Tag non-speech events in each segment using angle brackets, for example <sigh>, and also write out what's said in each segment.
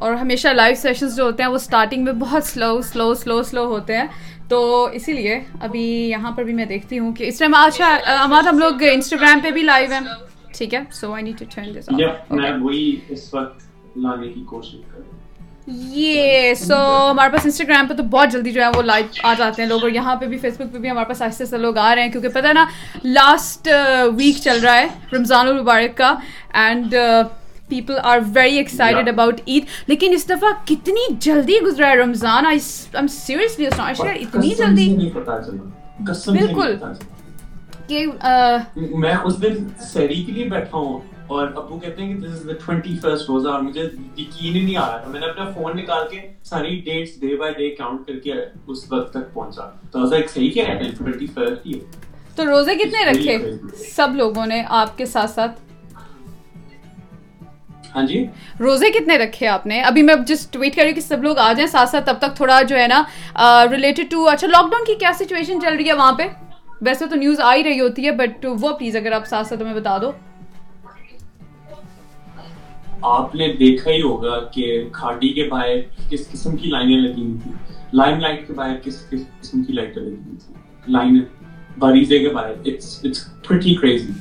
اور ہمیشہ live sessions جو ہوتے ہیں وہ اسٹارٹنگ میں بہت سلو سلو سلو سلو ہوتے ہیں۔ تو اسی لیے ابھی یہاں پر بھی میں دیکھتی ہوں کہ اس ٹائم اچھا اماد ہم لوگ انسٹاگرام پہ بھی لائیو ہیں۔ ٹھیک ہے؟ So I need to turn this میں وہی اس وقت لانے کی کوشش کر یہ سو ہمارے پاس انسٹاگرام پہ تو بہت جلدی جو ہے وہ لائیو آ جاتے ہیں لوگ اور یہاں پہ بھی فیس بک پہ بھی ہمارے پاس آہستہ آہستہ لوگ آ رہے ہیں کیونکہ پتہ ہے نا لاسٹ ویک uh, چل رہا ہے رمضان المبارک کا۔ And people are very excited about Eid لیکن اس دفعہ کتنی جلدی گزرا ہے رمضان سیریسلی اتنی جلدی بالکل کہ میں اس دن سیری کے لیے بیٹھا ہوں اور ابو کہتے ہیں کہ دس از دا ٹوینٹی فرسٹ روزہ اور مجھے یقین ہی نہیں آ رہا تھا. میں نے اپنا فون نکال کے ساری dates day by day count کر کے اس وقت تک پہنچا. تو ایسا ایک صحیح کیا ہے ٹوینٹی فرسٹ ہی تو روزے کتنے رکھے سب لوگوں نے آپ کے ساتھ ساتھ؟ ہاں جی؟ روزے کتنے رکھے آپ نے؟ ابھی میں جسٹ ویٹ کر رہی ہوں کہ سب لوگ آ جائیں ساتھ ساتھ تب تک تھوڑا جو ہے نا ریلیٹڈ ٹو اچھا لاک ڈاؤن کی کیا سچویشن چل رہی ہے وہاں پہ؟ ویسے تو نیوز آ ہی رہی ہوتی ہے بٹ وہ پلیز اگر آپ ساتھ ساتھ ہمیں بتا دو۔ آپ نے دیکھا ہی ہوگا کہ کھاڈی کے باہر کس قسم کی لائنیں لگی ہوئی تھی لائم لائٹ کے باہر کس قسم کی لائٹیں لگی ہوئی تھی لائن باریزے کے باہر اٹس اٹس پریٹی کریزی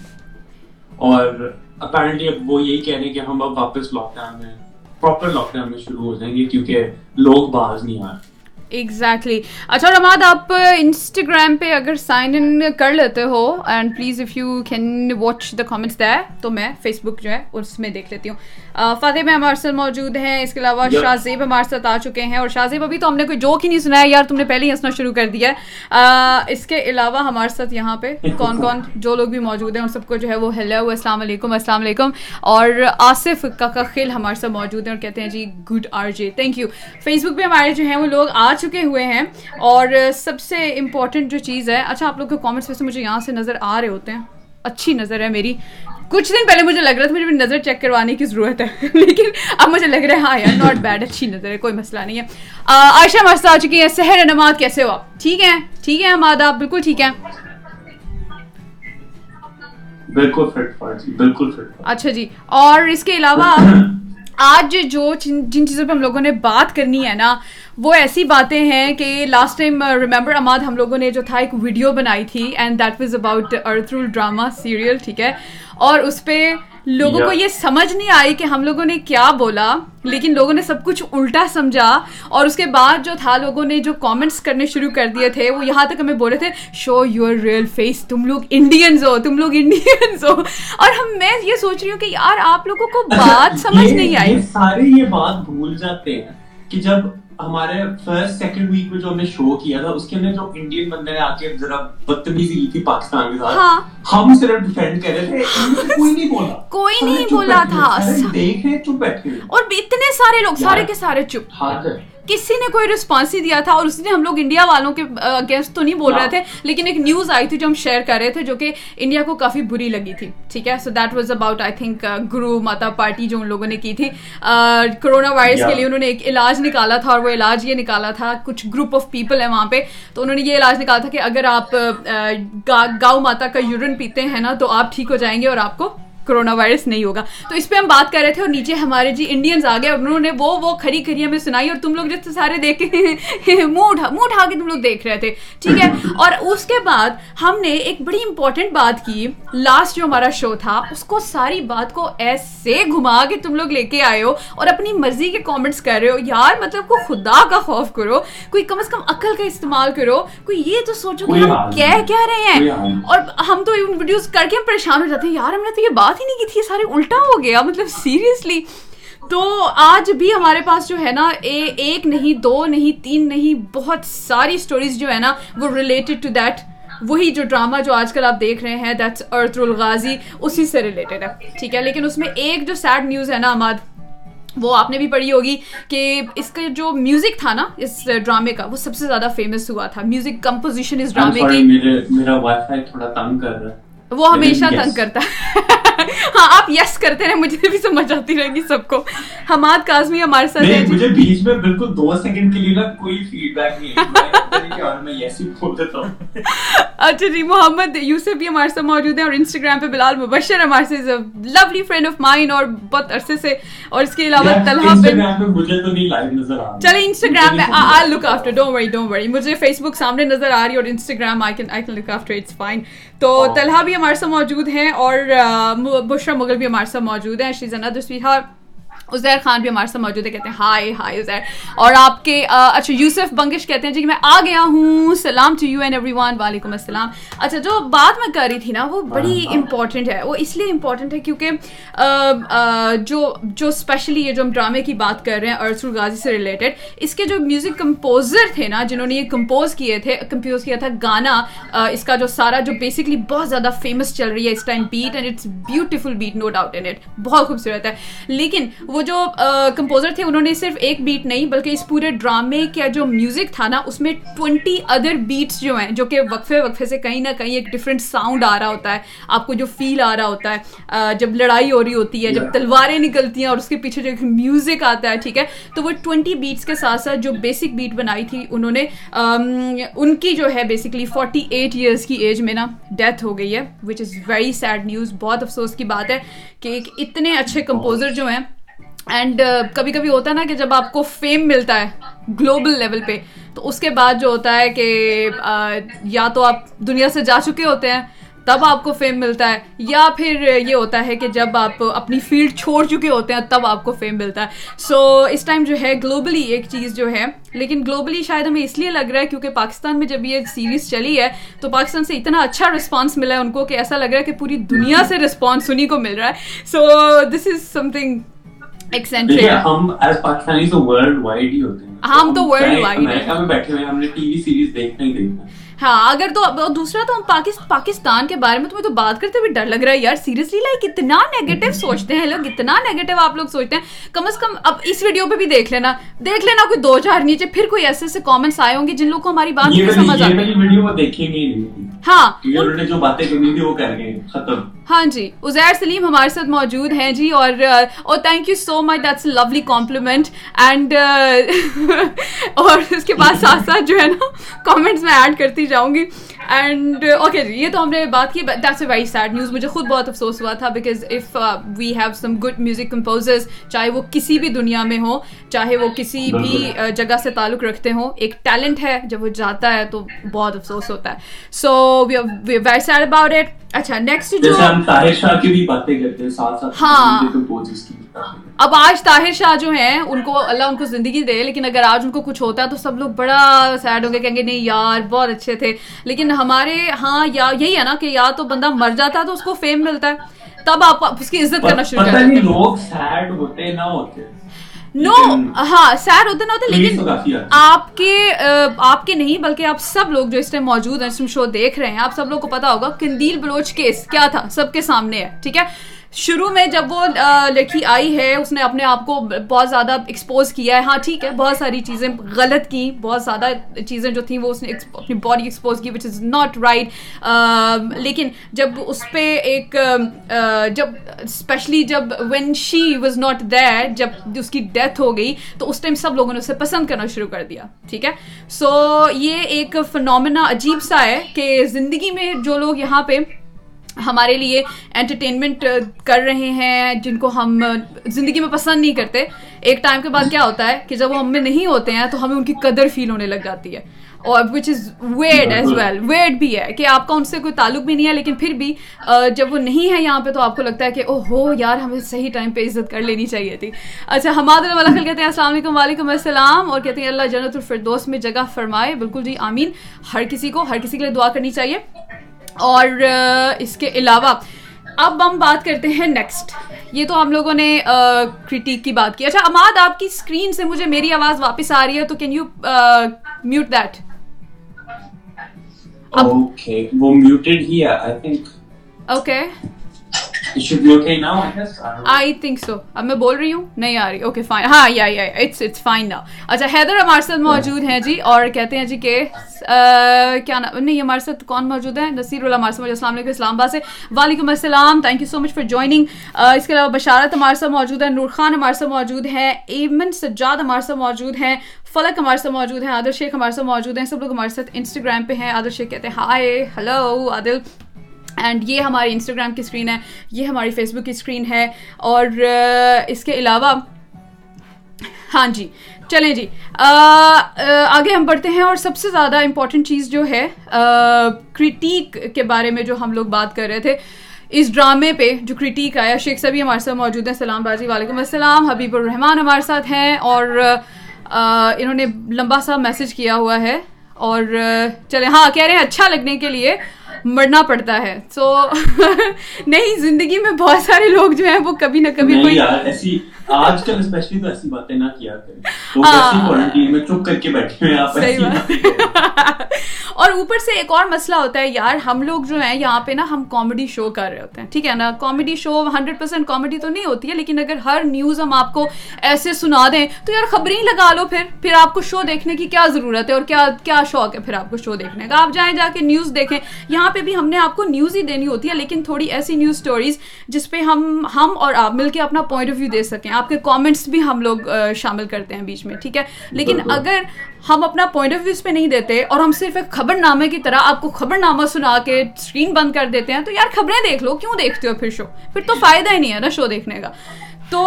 اور اپیرنٹلی اب وہ یہی کہہ رہے ہیں کہ ہم اب واپس لاک ڈاؤن میں پراپر لاک ڈاؤن میں شروع ہو جائیں گے کیونکہ لوگ باز نہیں آ رہے۔ ایگزیکٹلی اچھا رماد آپ انسٹاگرام پہ اگر سائن ان کر لیتے ہو and please if you can watch the comments there تو میں فیس بک جو ہے اس میں دیکھ لیتی ہوں فاتح میں ہمارے ساتھ موجود ہیں اس کے علاوہ شاہ زیب ہمارے ساتھ آ چکے ہیں اور شاہ زیب ابھی تو ہم نے کوئی جوک ہی نہیں سنا ہے یار تم نے پہلے ہی ہنسنا شروع کر دیا ہے اس کے علاوہ ہمارے ساتھ یہاں پہ کون کون جو لوگ بھی موجود ہیں ان سب کو جو ہے وہ ہیلو السلام علیکم السلام علیکم اور آصف کا خل ہمارے ساتھ موجود ہیں اور کہتے ہیں جی good R J thank you Facebook پہ ہمارے جو ہیں وہ لوگ آ چکے ہوئے ہیں۔ اور سب سے امپورٹنٹ جو چیز ہے اچھا آپ لوگ کے کامنٹس ویسے مجھے یہاں سے نظر آ رہے ہوتے ہیں۔ اچھی نظر ہے میری۔ کچھ دن پہلے مجھے لگ رہا تھا مجھے نظر چیک کروانے کی ضرورت ہے۔ <laughs> لیکن اب مجھے لگ رہا ہے ہاں یار ناٹ بیڈ اچھی نظر ہے کوئی مسئلہ نہیں ہے۔ عائشہ مست آ چکی ہیں سحر نماد کیسے ہو آپ؟ ٹھیک ہے ٹھیک ہے ہماد آپ؟ بالکل ٹھیک ہے اچھا جی۔ اور اس کے علاوہ <laughs> آج جو جن چیزوں پہ ہم لوگوں نے بات کرنی ہے نا، وہ ایسی باتیں ہیں کہ لاسٹ ٹائم ریمبر اماد ہم لوگوں نے جو تھا ایک ویڈیو بنائی تھی and that was about Ertugrul drama serial ٹھیک ہے؟ اور اس پہ لوگوں کو یہ سمجھ نہیں آئی کہ ہم لوگوں نے کیا بولا لیکن لوگوں نے سب کچھ الٹا سمجھا اور اس کے بعد جو تھا لوگوں نے جو کامنٹس کرنے شروع کر دیے تھے وہ یہاں تک ہمیں بول رہے تھے شو یور ریئل فیس تم لوگ انڈینز ہو تم لوگ انڈینز ہو. اور ہم میں یہ سوچ رہی ہوں کہ یار آپ لوگوں کو بات <laughs> سمجھ نہیں آئی۔ سارے یہ بات بھول جاتے ہیں کہ جب ہمارے فرسٹ سیکنڈ ویک میں جو ہم نے شو کیا تھا اس کے اندر جو انڈین بندے نے آ کے ذرا بدتمیزی کی تھی پاکستان کے ساتھ ہاں۔ ہم صرف ڈیفینڈ کر رہے تھے کوئی نہیں بولا۔ کوئی نہیں بولا تھا۔ دیکھ رہے چپ بیٹھے اور اتنے سارے لوگ سارے کے سارے چپ۔ ہاں کسی نے کوئی رسپانس ہی دیا تھا اور اس نے ہم لوگ انڈیا والوں کے اگینسٹ تو نہیں بول رہے تھے لیکن ایک نیوز آئی تھی جو ہم شیئر کر رہے تھے جو کہ انڈیا کو کافی بری لگی تھی ٹھیک ہے؟ So that was about I think Guru Mata party جو ان لوگوں نے کی تھی۔ کرونا وائرس کے لیے انہوں نے ایک علاج نکالا تھا اور وہ علاج یہ نکالا تھا کچھ گروپ آف پیپل ہیں وہاں پہ تو انہوں نے یہ علاج نکالا تھا کہ اگر آپ گاؤ ماتا کا یورن پیتے ہیں نا تو آپ ٹھیک ہو جائیں گے اور آپ کو کرونا وائرس نہیں ہوگا۔ تو اس پہ ہم بات کر رہے تھے اور نیچے ہمارے جی انڈینز آ گئے اور انہوں نے وہ وہ کھری کھری ہمیں سنائی اور تم لوگ جیسے سارے دیکھے <laughs> منہ اٹھا منہ اٹھا کے تم لوگ دیکھ رہے تھے۔ ٹھیک ہے؟ اور اس کے بعد ہم نے ایک بڑی امپورٹنٹ بات کی۔ لاسٹ جو ہمارا شو تھا اس کو ساری بات کو ایسے گھما کے تم لوگ لے کے آئے ہو اور اپنی مرضی کے کامنٹس کر رہے ہو۔ یار مطلب کو خدا کا خوف کرو کوئی کم از کم عقل کا استعمال کرو کوئی یہ تو سوچو کہ ہم کہہ کیا رہے ہیں۔ اور ہم تو ویڈیوز کر کے ہم پریشان ہو جاتے ہیں۔ یار ہم نے تو یہ بات ہی نہیں کی تھی سارے الٹا ہو گیا مطلب سیریسلی تو آج بھی ہمارے پاس جو ہے نا ایک نہیں دو نہیں تین نہیں بہت ساری اسٹوریز جو ہے نا وہ ریلیٹڈ ٹو دیٹ وہی جو ڈرامہ جو آج کل آپ دیکھ رہے ہیں دیٹس ارتھ الغازی اسی سے ریلیٹڈ ہے ٹھیک ہے۔ لیکن اس میں ایک جو سیڈ نیوز ہے نا اماد وہ آپ نے بھی پڑھی ہوگی کہ اس کا جو میوزک تھا نا اس ڈرامے کا وہ سب سے زیادہ فیمس ہوا تھا۔ میوزک کمپوزیشن اس ڈرامے کی۔ میرا وائی فائی تھوڑا تنگ کر رہا ہے۔ وہ ہمیشہ تنگ کرتا ہے۔ ہاں آپ یس کرتے رہے مجھے بھی سمجھ آتی رہے گی سب کو۔ حماد کاظمی ہمارے ساتھ مجھے بیچ میں بالکل دو سیکنڈ کے لیے نا کوئی فیڈ بیک نہیں اچھا جی محمد یوسف بھی ہمارے ساتھ موجود ہیں اور انسٹاگرام پہ بلال مبشر ہمارے سے لولی فرینڈ آف مائن اور بہت عرصے سے۔ اور اس کے علاوہ طلحہ بن چلے انسٹاگرام پہ I look after don't worry don't worry مجھے فیس بک سامنے نظر آ رہی ہے اور Instagram I can I can look after it's fine تو طلحہ بھی ہمارے ساتھ موجود ہیں اور بشرا مغل بھی ہمارے ساتھ موجود ہیں۔ شیز اندر عزیر خان بھی ہمارے ساتھ موجود ہے کہتے ہیں ہائی ہائی عزیر. اور آپ کے اچھا یوسف بنگش کہتے ہیں جی میں آ گیا ہوں۔ سلام to you and everyone وعلیکم السلام۔ اچھا جو بات میں کر رہی تھی نا وہ بڑی امپورٹنٹ ہے۔ وہ اس لیے امپورٹنٹ ہے کیونکہ جو جو اسپیشلی یہ جو ہم ڈرامے کی بات کر رہے ہیں ارسل غازی سے ریلیٹڈ اس کے جو میوزک کمپوزر تھے نا جنہوں نے یہ کمپوز کیے تھے کمپوز کیا تھا گانا اس کا جو سارا جو بیسکلی بہت زیادہ فیمس چل رہی ہے اس time beat and it's beautiful beat no doubt in it بہت خوبصورت ہے۔ لیکن وہ جو کمپوزر تھے انہوں نے صرف ایک بیٹ نہیں بلکہ اس پورے ڈرامے کا جو میوزک تھا نا اس میں ٹوینٹی ادر بیٹس جو ہیں جو کہ وقفے وقفے سے کہیں نہ کہیں ایک ڈفرینٹ ساؤنڈ آ رہا ہوتا ہے۔ آپ کو جو فیل آ رہا ہوتا ہے جب لڑائی ہو رہی ہوتی ہے جب تلواریں نکلتی ہیں اور اس کے پیچھے جو میوزک آتا ہے ٹھیک ہے؟ تو وہ ٹوینٹی بیٹس کے ساتھ ساتھ جو بیسک بیٹ بنائی تھی انہوں نے ان کی جو ہے بیسکلی فورٹی ایٹ ایئرس کی ایج میں نا ڈیتھ ہو گئی ہے which is very sad news بہت افسوس کی بات ہے کہ ایک اتنے اچھے کمپوزر جو ہیں اینڈ uh, کبھی کبھی ہوتا ہے نا کہ جب آپ کو فیم ملتا ہے گلوبل لیول پہ، تو اس کے بعد جو ہوتا ہے کہ یا تو آپ دنیا سے جا چکے ہوتے ہیں، تب آپ کو فیم ملتا ہے، یا پھر یہ ہوتا ہے کہ جب آپ اپنی فیلڈ چھوڑ چکے ہوتے ہیں، تب آپ کو فیم ملتا ہے۔ سو اس ٹائم جو ہے گلوبلی ایک چیز جو ہے، لیکن گلوبلی شاید ہمیں اس لیے لگ رہا ہے کیونکہ پاکستان میں جب یہ سیریز چلی ہے، تو پاکستان سے اتنا اچھا رسپانس ملا ہے ان کو کہ ایسا لگ رہا ہے کہ پوری دنیا سے رسپانس انہیں کو مل رہا ہے۔ So this is something ہم تو ورلڈ وائڈ بیٹھے ہوئے ہم نے ٹی وی سیریز دیکھنا ہی دیکھنا ہاں اگر تو دوسرا تو پاکستان کے بارے میں تمہیں تو بات کرتے ہوئے ڈر لگ رہا ہے یار سیریسلی لائک اتنا نیگیٹو سوچتے ہیں لوگ اتنا نیگیٹو آپ لوگ سوچتے ہیں کم از کم اب اس ویڈیو پہ بھی دیکھ لینا دیکھ لینا کوئی دو چار نیچے پھر کوئی ایسے ایسے کامنٹس آئے ہوں گے جن لوگ کو ہماری بات سمجھ آتی ہاں جو باتیں کرنی تھی وہ کر گئے ختم۔ ہاں جی ازیر سلیم ہمارے ساتھ موجود ہیں جی اور thank you so much that's lovely compliment and اور اس کے بعد ساتھ ساتھ جو ہے نا کامنٹس میں ایڈ کرتی جاؤں گی۔ اینڈ اوکے جی یہ تو ہم نے بات کی that's a very sad news مجھے خود بہت افسوس ہوا تھا because of we have some good music composers چاہے وہ کسی بھی دنیا میں ہوں چاہے وہ کسی بھی جگہ سے تعلق رکھتے ہوں ایک ٹیلنٹ ہے جب وہ جاتا ہے تو بہت افسوس ہوتا ہے. So we very sad about it اچھا نیکسٹ جو ہاں. اب آج طاہر شاہ جو ہیں ان کو اللہ ان کو زندگی دے لیکن اگر آج ان کو کچھ ہوتا ہے تو سب لوگ بڑا سیڈ ہوں گے کہیں گے نہیں یار بہت اچھے تھے۔ لیکن ہمارے ہاں یا یہی ہے نا کہ یا تو بندہ مر جاتا ہے تو اس کو فیم ملتا ہے۔ تب آپ اس کی عزت کرنا شروع کر لوگ سیڈ ہوتے نہ ہوتے۔ نو ہاں سیر ہوتے نہ ہوتے لیکن آپ کے آپ کے نہیں بلکہ آپ سب لوگ جو اس ٹائم موجود ہیں شو دیکھ رہے ہیں آپ سب لوگ کو پتا ہوگا کندیل بلوچ کیس کیا تھا؟ سب کے سامنے ہے ٹھیک ہے؟ شروع میں جب وہ لڑکی آئی ہے، اس نے اپنے آپ کو بہت زیادہ ایکسپوز کیا ہے۔ ہاں ٹھیک ہے، بہت ساری چیزیں غلط کی، بہت زیادہ چیزیں جو تھیں وہ اس نے اپنی باڈی ایکسپوز کی وچ از ناٹ رائٹ لیکن جب اس پہ ایک جب اسپیشلی جب when she was not there جب اس کی ڈیتھ ہو گئی، تو اس ٹائم سب لوگوں نے اسے پسند کرنا شروع کر دیا، ٹھیک ہے؟ سو یہ ایک فنومنا عجیب سا ہے کہ زندگی میں جو لوگ یہاں پہ ہمارے لیے انٹرٹینمنٹ کر رہے ہیں جن کو ہم زندگی میں پسند نہیں کرتے۔ ایک ٹائم کے بعد کیا ہوتا ہے کہ جب وہ ہم میں نہیں ہوتے ہیں تو ہمیں ان کی قدر فیل ہونے لگ جاتی ہے۔ اور which is weird as well weird بھی ہے کہ آپ کا ان سے کوئی تعلق بھی نہیں ہے لیکن پھر بھی جب وہ نہیں ہے یہاں پہ تو آپ کو لگتا ہے کہ او ہو یار ہمیں صحیح ٹائم پہ عزت کر لینی چاہیے تھی۔ اچھا حماد اللہ کہتے ہیں السلام علیکم وعلیکم السلام۔ اور کہتے ہیں اللہ جنت الفردوس میں جگہ فرمائے۔ بالکل جی آمین۔ ہر کسی کو ہر کسی کے لیے دعا کرنی چاہیے۔ اور اس کے علاوہ اب ہم بات کرتے ہیں نیکسٹ یہ تو ہم لوگوں نے کریٹیک کی بات کی. اچھا اماد آپ کی اسکرین سے مجھے میری آواز واپس آ رہی ہے تو can you mute that okay It should be okay now, I guess. I think so. میں بول رہی ہوں نہیں آ رہی اوکے ہاں اچھا حیدر ہمارے ساتھ موجود ہیں جی اور کہتے ہیں جی کہ کیا نام نہیں ہمارے ساتھ کون موجود ہیں نصیر اللہ ہمارے ساتھ السلام علیکم اسلام آباد سے وعلیکم السلام thank you so much for joining اس کے علاوہ بشارت ہمارے ساتھ موجود ہے نور خان ہمارے ساتھ موجود ہے ایمن سجاد ہمارے ساتھ موجود ہیں فلک ہمارے ساتھ موجود ہیں عادل شیخ ہمارے ساتھ موجود ہیں سب لوگ ہمارے ساتھ انسٹاگرام پہ ہیں عادل شیخ کہتے ہیں ہائے ہلو عادل اینڈ یہ ہماری انسٹاگرام کی اسکرین ہے، یہ ہماری فیس بک کی اسکرین ہے اور اس کے علاوہ ہاں جی چلیں جی آگے ہم بڑھتے ہیں اور سب سے زیادہ امپورٹنٹ چیز جو ہے کریٹیک کے بارے میں جو ہم لوگ بات کر رہے تھے، اس ڈرامے پہ جو کرٹیک آیا، شیخ صاحب ہمارے ساتھ موجود ہیں، سلام بازی وعلیکم السلام، حبیب الرحمان ہمارے ساتھ ہیں اور انہوں نے لمبا سا میسج کیا ہوا ہے اور چلیں ہاں کہہ رہے ہیں اچھا لگنے کے لیے مرنا پڑتا ہے۔ سو <laughs> نہیں زندگی میں بہت سارے لوگ جو ہیں وہ کبھی نہ کبھی کوئی آج کل اسپیشلی تو ایسی باتیں نہ کیا کریں۔ تو میں چپ کر کے بیٹھے ہیں آپ اور اوپر سے ایک اور مسئلہ ہوتا ہے یار ہم لوگ جو ہیں یہاں پہ نا ہم کامیڈی شو کر رہے ہوتے ہیں۔ ٹھیک ہے نا؟ Comedy show hundred percent comedy تو نہیں ہوتی ہے لیکن اگر ہر نیوز ہم آپ کو ایسے سنا دیں تو یار خبریں لگا لو پھر۔ پھر آپ کو شو دیکھنے کی کیا ضرورت ہے اور کیا کیا شوق ہے پھر آپ کو شو دیکھنے کا؟ آپ جائیں جا کے نیوز دیکھیں۔ یہاں پہ بھی ہم نے آپ کو نیوز ہی دینی ہوتی ہے لیکن تھوڑی ایسی نیوز اسٹوریز جس پہ ہم ہم اور آپ مل کے اپنا پوائنٹ آف ویو دے سکیں۔ آپ کے کامنٹس بھی ہم لوگ شامل کرتے ہیں بیچ میں ٹھیک ہے؟ لیکن اگر ہم اپنا پوائنٹ آف ویو اس پہ نہیں دیتے اور ہم صرف ایک خبر نامے کی طرح آپ کو خبر نامہ سنا کے اسکرین بند کر دیتے ہیں تو یار خبریں دیکھ لو کیوں دیکھتے ہو پھر شو پھر تو فائدہ ہی نہیں ہے نا شو دیکھنے کا۔ تو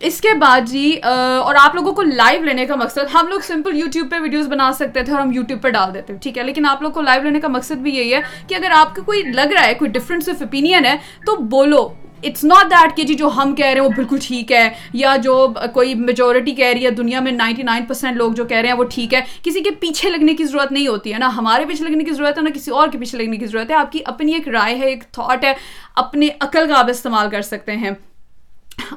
اس کے بعد جی اور آپ لوگوں کو لائیو لینے کا مقصد ہم لوگ سمپل یوٹیوب پہ ویڈیوز بنا سکتے تھے اور ہم یوٹیوب پہ ڈال دیتے ٹھیک ہے؟ لیکن آپ لوگ کو لائیو لینے کا مقصد بھی یہی ہے کہ اگر آپ کو کوئی لگ رہا ہے کوئی ڈفرینس آف اوپینین ہے تو بولو۔ اٹس ناٹ دیٹ کہ جی جو ہم کہہ رہے ہیں وہ بالکل ٹھیک ہے، یا جو کوئی میجورٹی کہہ رہی ہے، دنیا میں نائنٹی نائن پرسینٹ لوگ جو کہہ رہے ہیں وہ ٹھیک ہے۔ کسی کے پیچھے لگنے کی ضرورت نہیں ہوتی ہے نا ہمارے پیچھے لگنے کی ضرورت ہے، نہ کسی اور کے پیچھے لگنے کی ضرورت ہے۔ آپ کی اپنی ایک رائے ہے، ایک تھاٹ ہے، اپنے عقل کا آپ استعمال کر سکتے ہیں۔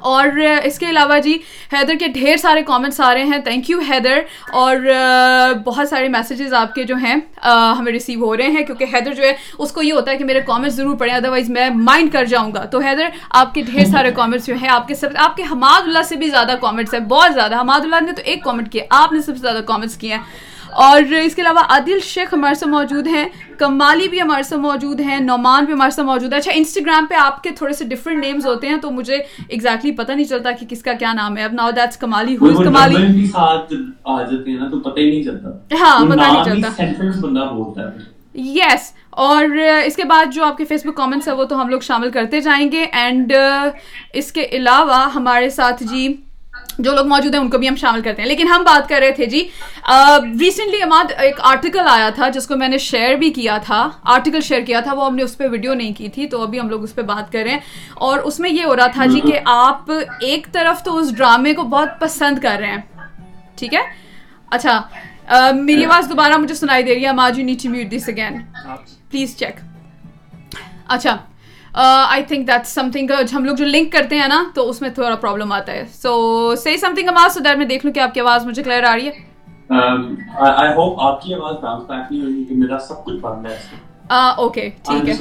اور اس کے علاوہ جی حیدر کے ڈھیر سارے کامنٹس آ رہے ہیں. Thank you Haider. اور بہت سارے میسیجز آپ کے جو ہیں ہمیں ریسیو ہو رہے ہیں. کیونکہ حیدر جو ہے، اس کو یہ ہوتا ہے کہ میرے کامنٹس ضرور پڑھیں ادروائز میں مائنڈ کر جاؤں گا. تو حیدر، آپ کے ڈھیر سارے کامنٹس جو ہیں، آپ کے سب، آپ کے حماد اللہ سے بھی زیادہ کامنٹس ہیں، بہت زیادہ. حماد اللہ نے تو ایک کامنٹ کیا آپ نے سب سے زیادہ کامنٹس کیے ہیں. اور اس کے علاوہ عدل شیخ ہمارے سے موجود ہیں کمالی بھی ہمارے سے موجود ہیں نعمان بھی ہمارے ساتھ موجود ہے اچھا انسٹاگرام پہ آپ کے تھوڑے سے ڈفرینٹ نیمز ہوتے ہیں تو مجھے ایگزیکٹلی پتہ نہیں چلتا کہ کس کا کیا نام ہے۔ اب ناؤ دیٹس کمالی. ہو کمالی? آ جاتے ہیں نا تو پتہ ہی نہیں چلتا۔ ہاں پتہ نہیں چلتا۔ بندہ بولتا ہے۔ یس اور اس کے بعد جو آپ کے فیس بک کامنٹس ہیں وہ تو ہم لوگ شامل کرتے جائیں گے۔ اینڈ اس کے علاوہ ہمارے ساتھ جی جو لوگ موجود ہیں ان کو بھی ہم شامل کرتے ہیں۔ لیکن ہم بات کر رہے تھے جی ریسنٹلی اماد ایک آرٹیکل آیا تھا جس کو میں نے شیئر بھی کیا تھا۔ آرٹیکل شیئر کیا تھا وہ ہم نے اس پہ ویڈیو نہیں کی تھی تو ابھی ہم لوگ اس پہ بات کر رہے ہیں۔ اور اس میں یہ ہو رہا تھا جی کہ آپ ایک طرف تو اس ڈرامے کو بہت پسند کر رہے ہیں۔ ٹھیک ہے؟ اچھا میری آواز دوبارہ مجھے سنائی دے رہی ہے۔ Imad you need to mute this again please check اچھا I think that something ہم لوگ جو لنک کرتے ہیں نا، تو اس میں تھوڑا پرابلم آتا ہے. سو سی سم تھنگ آواز سو دیٹ میں دیکھ لوں کہ آپ کی آواز مجھے کلیئر آ رہی ہے. Um, آئی ہوپ آپ کی آواز باؤنس بیک نہیں ہوگی کہ میرا سب کچھ بند ہے. اوکے ٹھیک ہے۔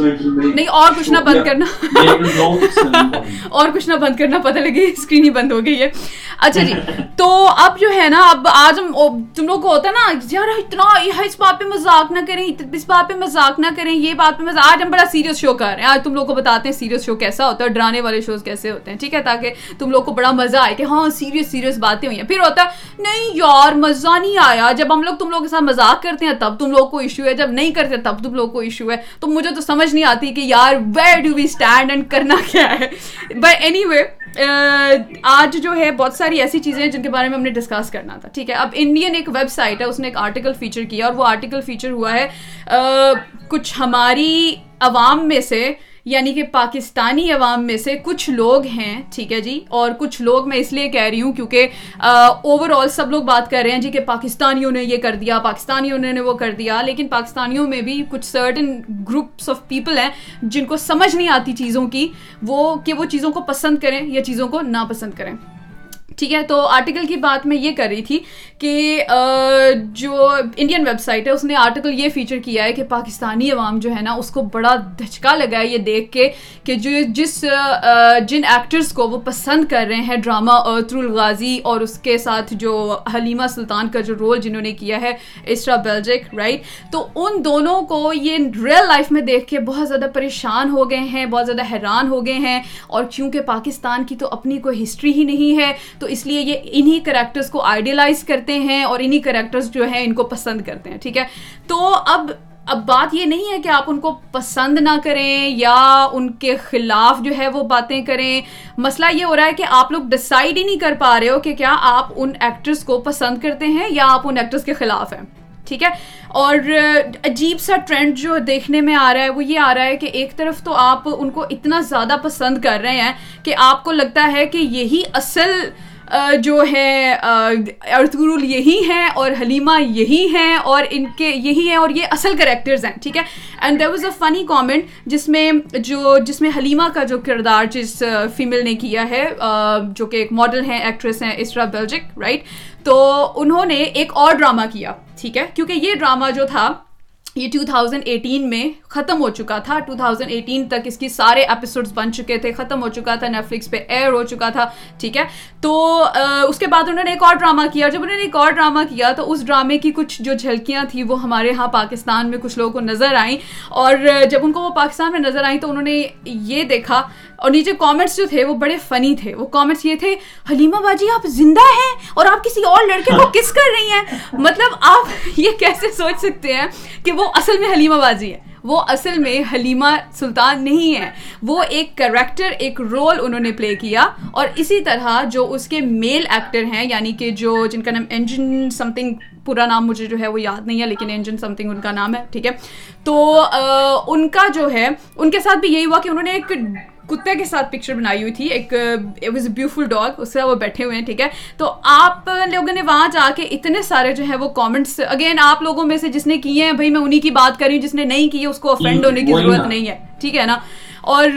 نہیں اور کچھ نہ بند کرنا۔ <laughs> اور کچھ نہ بند کرنا پتہ لگے اسکرین ہی بند ہو گئی ہے۔ اچھا جی <laughs> تو اب جو ہے نا اب آج ہم تم لوگ کو ہوتا ہے نا یار اتنا اس بات پہ مذاق نہ کریں اس بات پہ مذاق نہ کریں یہ بات پہ مذاق۔ آج ہم بڑا سیریس شو کر رہے ہیں۔ آج تم لوگ کو بتاتے ہیں سیریس شو کیسا ہوتا ہے ڈرانے والے شوز کیسے ہوتے ہیں ٹھیک ہے؟ تاکہ تم لوگ کو بڑا مزہ آئے کہ ہاں سیریس سیریس باتیں ہوئی ہیں۔ پھر ہوتا ہے نہیں یار مزہ نہیں آیا۔ جب ہم لوگ تم لوگ کے ساتھ مذاق کرتے ہیں تب تم لوگ کو ایشو ہے۔ جب نہیں کرتے تب تم لوگ کو ایشو ایشو ہے، تو مجھے تو سمجھ نہیں آتی کہ یار where do we stand and کرنا کیا ہے? بٹ اینی وے آج جو ہے بہت ساری ایسی چیزیں ہیں جن کے بارے میں ہم نے ڈسکس کرنا تھا، ٹھیک ہے؟ اب انڈین ایک ویب سائٹ ہے، اس نے ایک آرٹیکل فیچر کیا اور وہ آرٹیکل فیچر ہوا ہے کچھ ہماری عوام میں سے یعنی کہ پاکستانی عوام میں سے کچھ لوگ ہیں، ٹھیک ہے جی اور کچھ لوگ میں اس لیے کہہ رہی ہوں کیونکہ اوور آل سب لوگ بات کر رہے ہیں جی کہ پاکستانیوں نے یہ کر دیا، پاکستانیوں نے وہ کر دیا، لیکن پاکستانیوں میں بھی کچھ سرٹن گروپس آف پیپل ہیں جن کو سمجھ نہیں آتی چیزوں کی، وہ کہ وہ چیزوں کو پسند کریں یا چیزوں کو ناپسند کریں۔ ٹھیک ہے، تو آرٹیکل کی بات میں یہ کر رہی تھی کہ جو انڈین ویب سائٹ ہے، اس نے آرٹیکل یہ فیچر کیا ہے کہ پاکستانی عوام جو ہے نا، اس کو بڑا دھچکا لگا ہے یہ دیکھ کے کہ جو جس جن ایکٹرز کو وہ پسند کر رہے ہیں ڈرامہ ارتر الغازی اور اس کے ساتھ جو حلیمہ سلطان کا جو رول جنہوں نے کیا ہے اسٹرا بیلجک رائٹ تو ان دونوں کو یہ ریئل لائف میں دیکھ کے بہت زیادہ پریشان ہو گئے ہیں، بہت زیادہ حیران ہو گئے ہیں اور کیونکہ پاکستان کی تو اپنی کوئی ہسٹری ہی نہیں ہے تو تو اس لیے یہ انہی کریکٹرز کو آئیڈیلائز کرتے ہیں اور انہی کریکٹرز جو ہیں ان کو پسند کرتے ہیں، ٹھیک ہے؟ تو اب اب بات یہ نہیں ہے کہ آپ ان کو پسند نہ کریں یا ان کے خلاف جو ہے وہ باتیں کریں۔ مسئلہ یہ ہو رہا ہے کہ آپ لوگ ڈسائڈ ہی نہیں کر پا رہے ہو کہ کیا آپ ان ایکٹرز کو پسند کرتے ہیں یا آپ ان ایکٹرز کے خلاف ہیں، ٹھیک ہے؟ اور عجیب سا ٹرینڈ جو دیکھنے میں آ رہا ہے، وہ یہ آ رہا ہے کہ ایک طرف تو آپ ان کو اتنا زیادہ پسند کر رہے ہیں کہ آپ کو لگتا ہے کہ یہی اصل جو ہے ارتغرول یہی ہیں اور حلیمہ یہی ہیں اور ان کے یہی ہیں اور یہ اصل کریکٹرز ہیں، ٹھیک ہے؟ And there was a funny comment جس میں جو، جس میں حلیمہ کا جو کردار جس فیمیل نے کیا ہے جو کہ ایک ماڈل ہیں ایکٹریس ہیں اسرا بیلجک رائٹ تو انہوں نے ایک اور ڈرامہ کیا، ٹھیک ہے؟ کیونکہ یہ ڈرامہ جو تھا یہ 2018 میں ختم ہو چکا تھا۔ 2018 تک اس کی سارے ایپیسوڈز بن چکے تھے۔ ختم ہو چکا تھا۔ نیٹ پہ ایئر ہو چکا تھا۔ ٹھیک ہے۔ تو اس کے بعد انہوں نے ایک اور ڈرامہ کیا۔ جب انہوں نے ایک اور ڈرامہ کیا تو اس ڈرامے کی کچھ جو جھلکیاں تھیں وہ ہمارے ہاں پاکستان میں کچھ لوگوں کو نظر آئیں۔ اور جب ان کو وہ پاکستان میں نظر آئیں تو انہوں نے یہ دیکھا۔ اور نیچے کامنٹس جو تھے وہ بڑے فنی تھے۔ وہ کامنٹس یہ تھے حلیمہ باجی آپ زندہ ہیں؟ اور آپ کسی اور لڑکے کو کس کر رہی ہیں؟ مطلب آپ یہ کیسے سوچ سکتے ہیں کہ وہ اصل میں حلیمہ بازی ہے۔ وہ اصل میں حلیمہ سلطان نہیں ہے۔ وہ ایک کریکٹر ایک رول انہوں نے پلے کیا اور اسی طرح جو اس کے میل ایکٹر ہیں یعنی کہ جو جن کا نام انجن سم تھنگ پورا نام مجھے جو ہے وہ یاد نہیں ہے، لیکن انجن سم تھنگ ان کا نام ہے، ٹھیک ہے۔ تو ان کا جو ہے، ان کے ساتھ بھی یہی ہوا کہ انہوں نے ایک کتے کے ساتھ پکچر بنائی ہوئی تھی. ایک واز اے بیوٹیفل ڈاگ اس سے وہ بیٹھے ہوئے ہیں ٹھیک ہے؟ تو آپ لوگوں نے وہاں جا کے اتنے سارے جو ہے وہ کامنٹس اگین آپ لوگوں میں سے جس نے کیے ہیں بھائی میں انہیں کی بات کر رہی ہوں جس نے نہیں کی اس کو افینڈ ہونے کی ضرورت نہیں ہے ٹھیک ہے نا؟ اور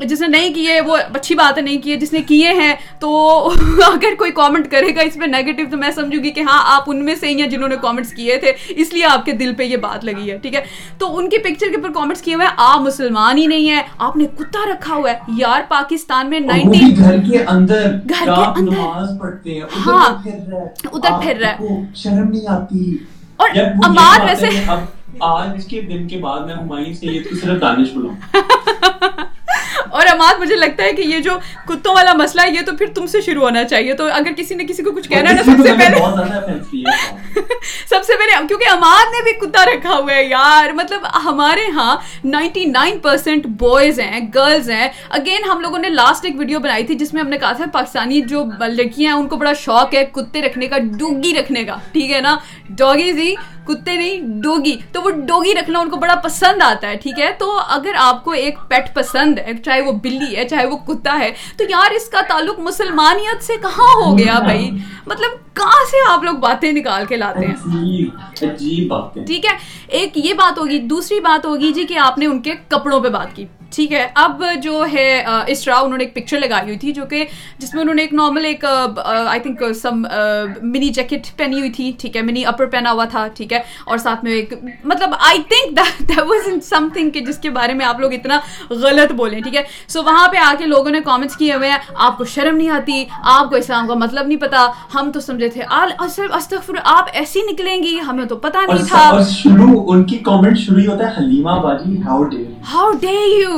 جس نے نہیں کیے وہ اچھی بات ہے نہیں کیے جس نے کیے ہیں تو <laughs> اگر کوئی کامنٹ کرے گا اس میں نیگیٹو تو میں سمجھوں گی کہ ہاں آپ ان میں سے ہی ہیں جنہوں نے کامنٹس کیے تھے اس لیے آپ کے دل پہ یہ بات لگی ہے ٹھیک ہے؟ تو ان کی پکچر کے اوپر کامنٹس کیے ہوئے ہیں آپ مسلمان ہی نہیں ہیں آپ نے کتا رکھا ہوا ہے یار پاکستان میں نائنٹی گھر کے اندر گھر کے اندر۔ ہاں ادھر پھر رہا ہے شرم نہیں آتی؟ اور امار ویسے آج کے دن کے بعد میں سے یہ تو صرف دانش بلاؤں <laughs> اور اماد مجھے لگتا ہے کہ یہ جو کتوں والا مسئلہ ہے یہ تو پھر تم سے شروع ہونا چاہیے۔ تو اگر کسی نے کسی کو کچھ کہنا ہے نا سب سے پہلے <laughs> سب سے پہلے کیونکہ اماد نے بھی کتا رکھا ہوا ہے یار۔ مطلب ہمارے ہاں نائنٹی نائن پرسینٹ بوائز ہیں گرلز ہیں۔ اگین ہم لوگوں نے لاسٹ ایک ویڈیو بنائی تھی جس میں ہم نے کہا تھا پاکستانی جو لڑکیاں ہیں ان کو بڑا شوق ہے کتے رکھنے کا ڈوگی رکھنے کا۔ ٹھیک ہے نا؟ ڈاگی جی کتے نہیں ڈوگی۔ تو وہ ڈوگی رکھنا ان کو بڑا پسند آتا ہے ٹھیک ہے؟ تو اگر آپ کو ایک پیٹ پسند ہے چاہے وہ بلی ہے چاہے وہ کتا ہے تو یار اس کا تعلق مسلمانیت سے کہاں ہو گیا بھائی؟ مطلب کہاں سے آپ لوگ باتیں نکال کے لاتے ہیں؟ ٹھیک ہے؟ ایک یہ بات ہوگی دوسری بات ہوگی جی کہ آپ نے ان کے کپڑوں پہ بات کی۔ ٹھیک ہے اب جو ہے اسٹرا انہوں نے ایک پکچر لگائی ہوئی تھی جو کہ جس میں انہوں نے ایک نارمل ایک I think some money jacket پہنی ہوئی تھی ٹھیک ہے منی اپر پہنا ہوا تھا ٹھیک ہے اور ساتھ میں ایک مطلب I think was in something کہ جس کے بارے میں آپ لوگ اتنا غلط بولیں ٹھیک ہے۔ سو وہاں پہ آ کے لوگوں نے کامنٹس کیے ہوئے ہیں آپ کو شرم نہیں آتی آپ کو اسلام کا مطلب نہیں پتا ہم تو سمجھے تھے استغفر آپ ایسی نکلیں گی ہمیں تو پتا نہیں تھا۔ شروع ان کی کامنٹ شروع ہوتا ہے حلیمہ باجی how do how do you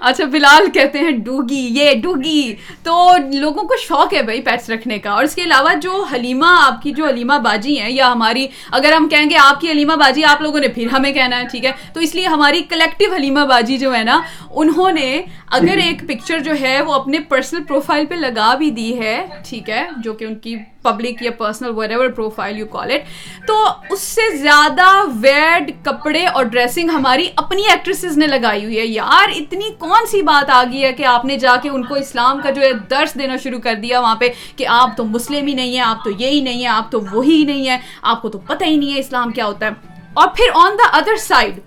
اچھا بلال کہتے ہیں ڈوگی، یہ ڈوگی۔ تو لوگوں کو شوق ہے بھائی پیٹس رکھنے کا۔ اور اس کے علاوہ جو حلیمہ، آپ کی جو حلیمہ باجی ہیں یا ہماری، اگر ہم کہیں گے آپ کی حلیمہ باجی، آپ لوگوں نے پھر ہمیں کہنا ہے، ٹھیک ہے؟ تو اس لیے ہماری کلیکٹو حلیمہ باجی جو ہے نا، انہوں نے اگر ایک پکچر جو ہے وہ اپنے پرسنل پروفائل پہ لگا بھی دی ہے، ٹھیک ہے؟ جو کہ ان کی پبلک یا personal wherever profile you call it تو اس سے زیادہ ویڈ کپڑے اور ڈریسنگ ہماری اپنی ایکٹریسز نے لگائی ہوئی ہے۔ یار، اتنی کون سی بات آ گئی ہے کہ آپ نے جا کے ان کو اسلام کا جو ہے درس دینا شروع کر دیا وہاں پہ کہ آپ تو مسلم ہی نہیں ہیں، آپ تو یہی نہیں ہے آپ تو وہی نہیں ہے آپ کو تو پتہ ہی نہیں ہے اسلام کیا ہوتا ہے۔ اور پھر آن دا ادر سائڈ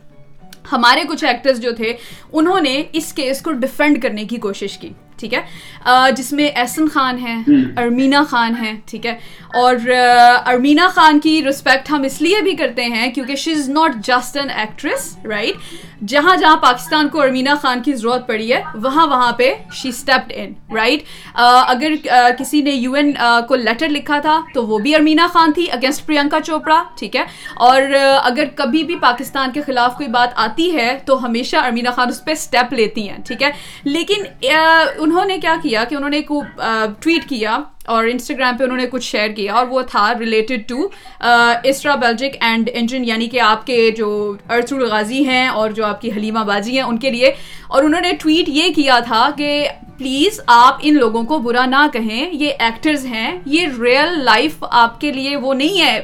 ہمارے کچھ ایکٹرز جو تھے، انہوں نے اس کیس کو ڈیفینڈ کرنے کی کوشش کی۔ ٹھیک ہے؟ جس میں احسن خان ہے ارمینا خان ہے ٹھیک ہے؟ اور ارمینا خان کی رسپیکٹ ہم اس لیے بھی کرتے ہیں کیونکہ she is not just an actress right جہاں جہاں پاکستان کو ارمینا خان کی ضرورت پڑی ہے، وہاں وہاں پہ شی اسٹیپڈ ان رائٹ اگر کسی نے یو این کو لیٹر لکھا تھا تو وہ بھی ارمینا خان تھی اگینسٹ پرینکا چوپڑا، ٹھیک ہے؟ اور اگر کبھی بھی پاکستان کے خلاف کوئی بات آتی ہے تو ہمیشہ ارمینا خان اس پہ اسٹیپ لیتی ہیں، ٹھیک ہے؟ لیکن انہوں نے کیا کیا کہ انہوں نے ایک ٹویٹ کیا اور انسٹاگرام پہ انہوں نے کچھ شیئر کیا اور وہ تھا related to Esra Bilgic and Engin یعنی کہ آپ کے جو ارتر الغازی ہیں اور جو آپ کی حلیمہ بازی ہیں ان کے لیے۔ اور انہوں نے ٹویٹ یہ کیا تھا کہ پلیز آپ ان لوگوں کو برا نہ کہیں، یہ ایکٹرز ہیں، یہ ریئل لائف آپ کے لیے وہ نہیں ہے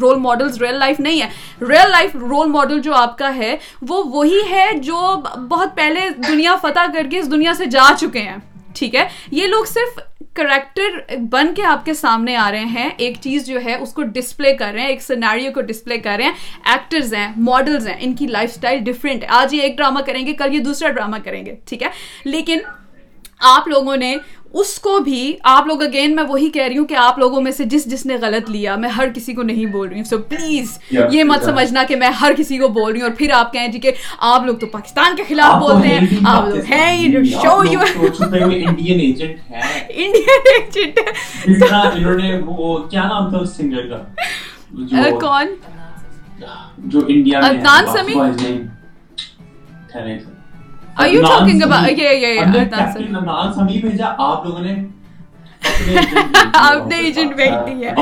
رول ماڈلز ریئل لائف نہیں ہے۔ ریئل لائف رول ماڈل جو آپ کا ہے، وہ وہی ہے جو بہت پہلے دنیا فتح کر کے اس دنیا سے جا چکے ہیں۔ ٹھیک ہے؟ یہ لوگ صرف کریکٹر بن کے آپ کے سامنے آ رہے ہیں، ایک چیز جو ہے اس کو ڈسپلے کر رہے ہیں، ایک سناریو کو ڈسپلے کر رہے ہیں۔ ایکٹرز ہیں ماڈلز ہیں، ان کی لائف اسٹائل ڈفرینٹ ہے۔ آج یہ ایک ڈرامہ کریں گے، کل یہ دوسرا ڈرامہ کریں گے، ٹھیک ہے؟ لیکن آپ لوگوں نے اس کو بھی آپ لوگ اگین میں وہی کہہ رہی ہوں کہ آپ لوگوں میں سے جس جس نے غلط لیا میں ہر کسی کو نہیں بول رہی ہوں۔ سو پلیز یہ مت سمجھنا کہ میں ہر کسی کو بول رہی ہوں اور پھر آپ کہیں جی کہ آپ لوگ تو پاکستان کے خلاف بولتے ہیں۔ آپ لوگ ہیں شو یو انڈین ایجنٹ ہے۔ کون؟ جو India Adnan Sami Are you talking about yeah yeah yeah Sami بھیجا آپ لوگوں نے آپ نے <laughs> ایجنٹ بھیج دی ہے۔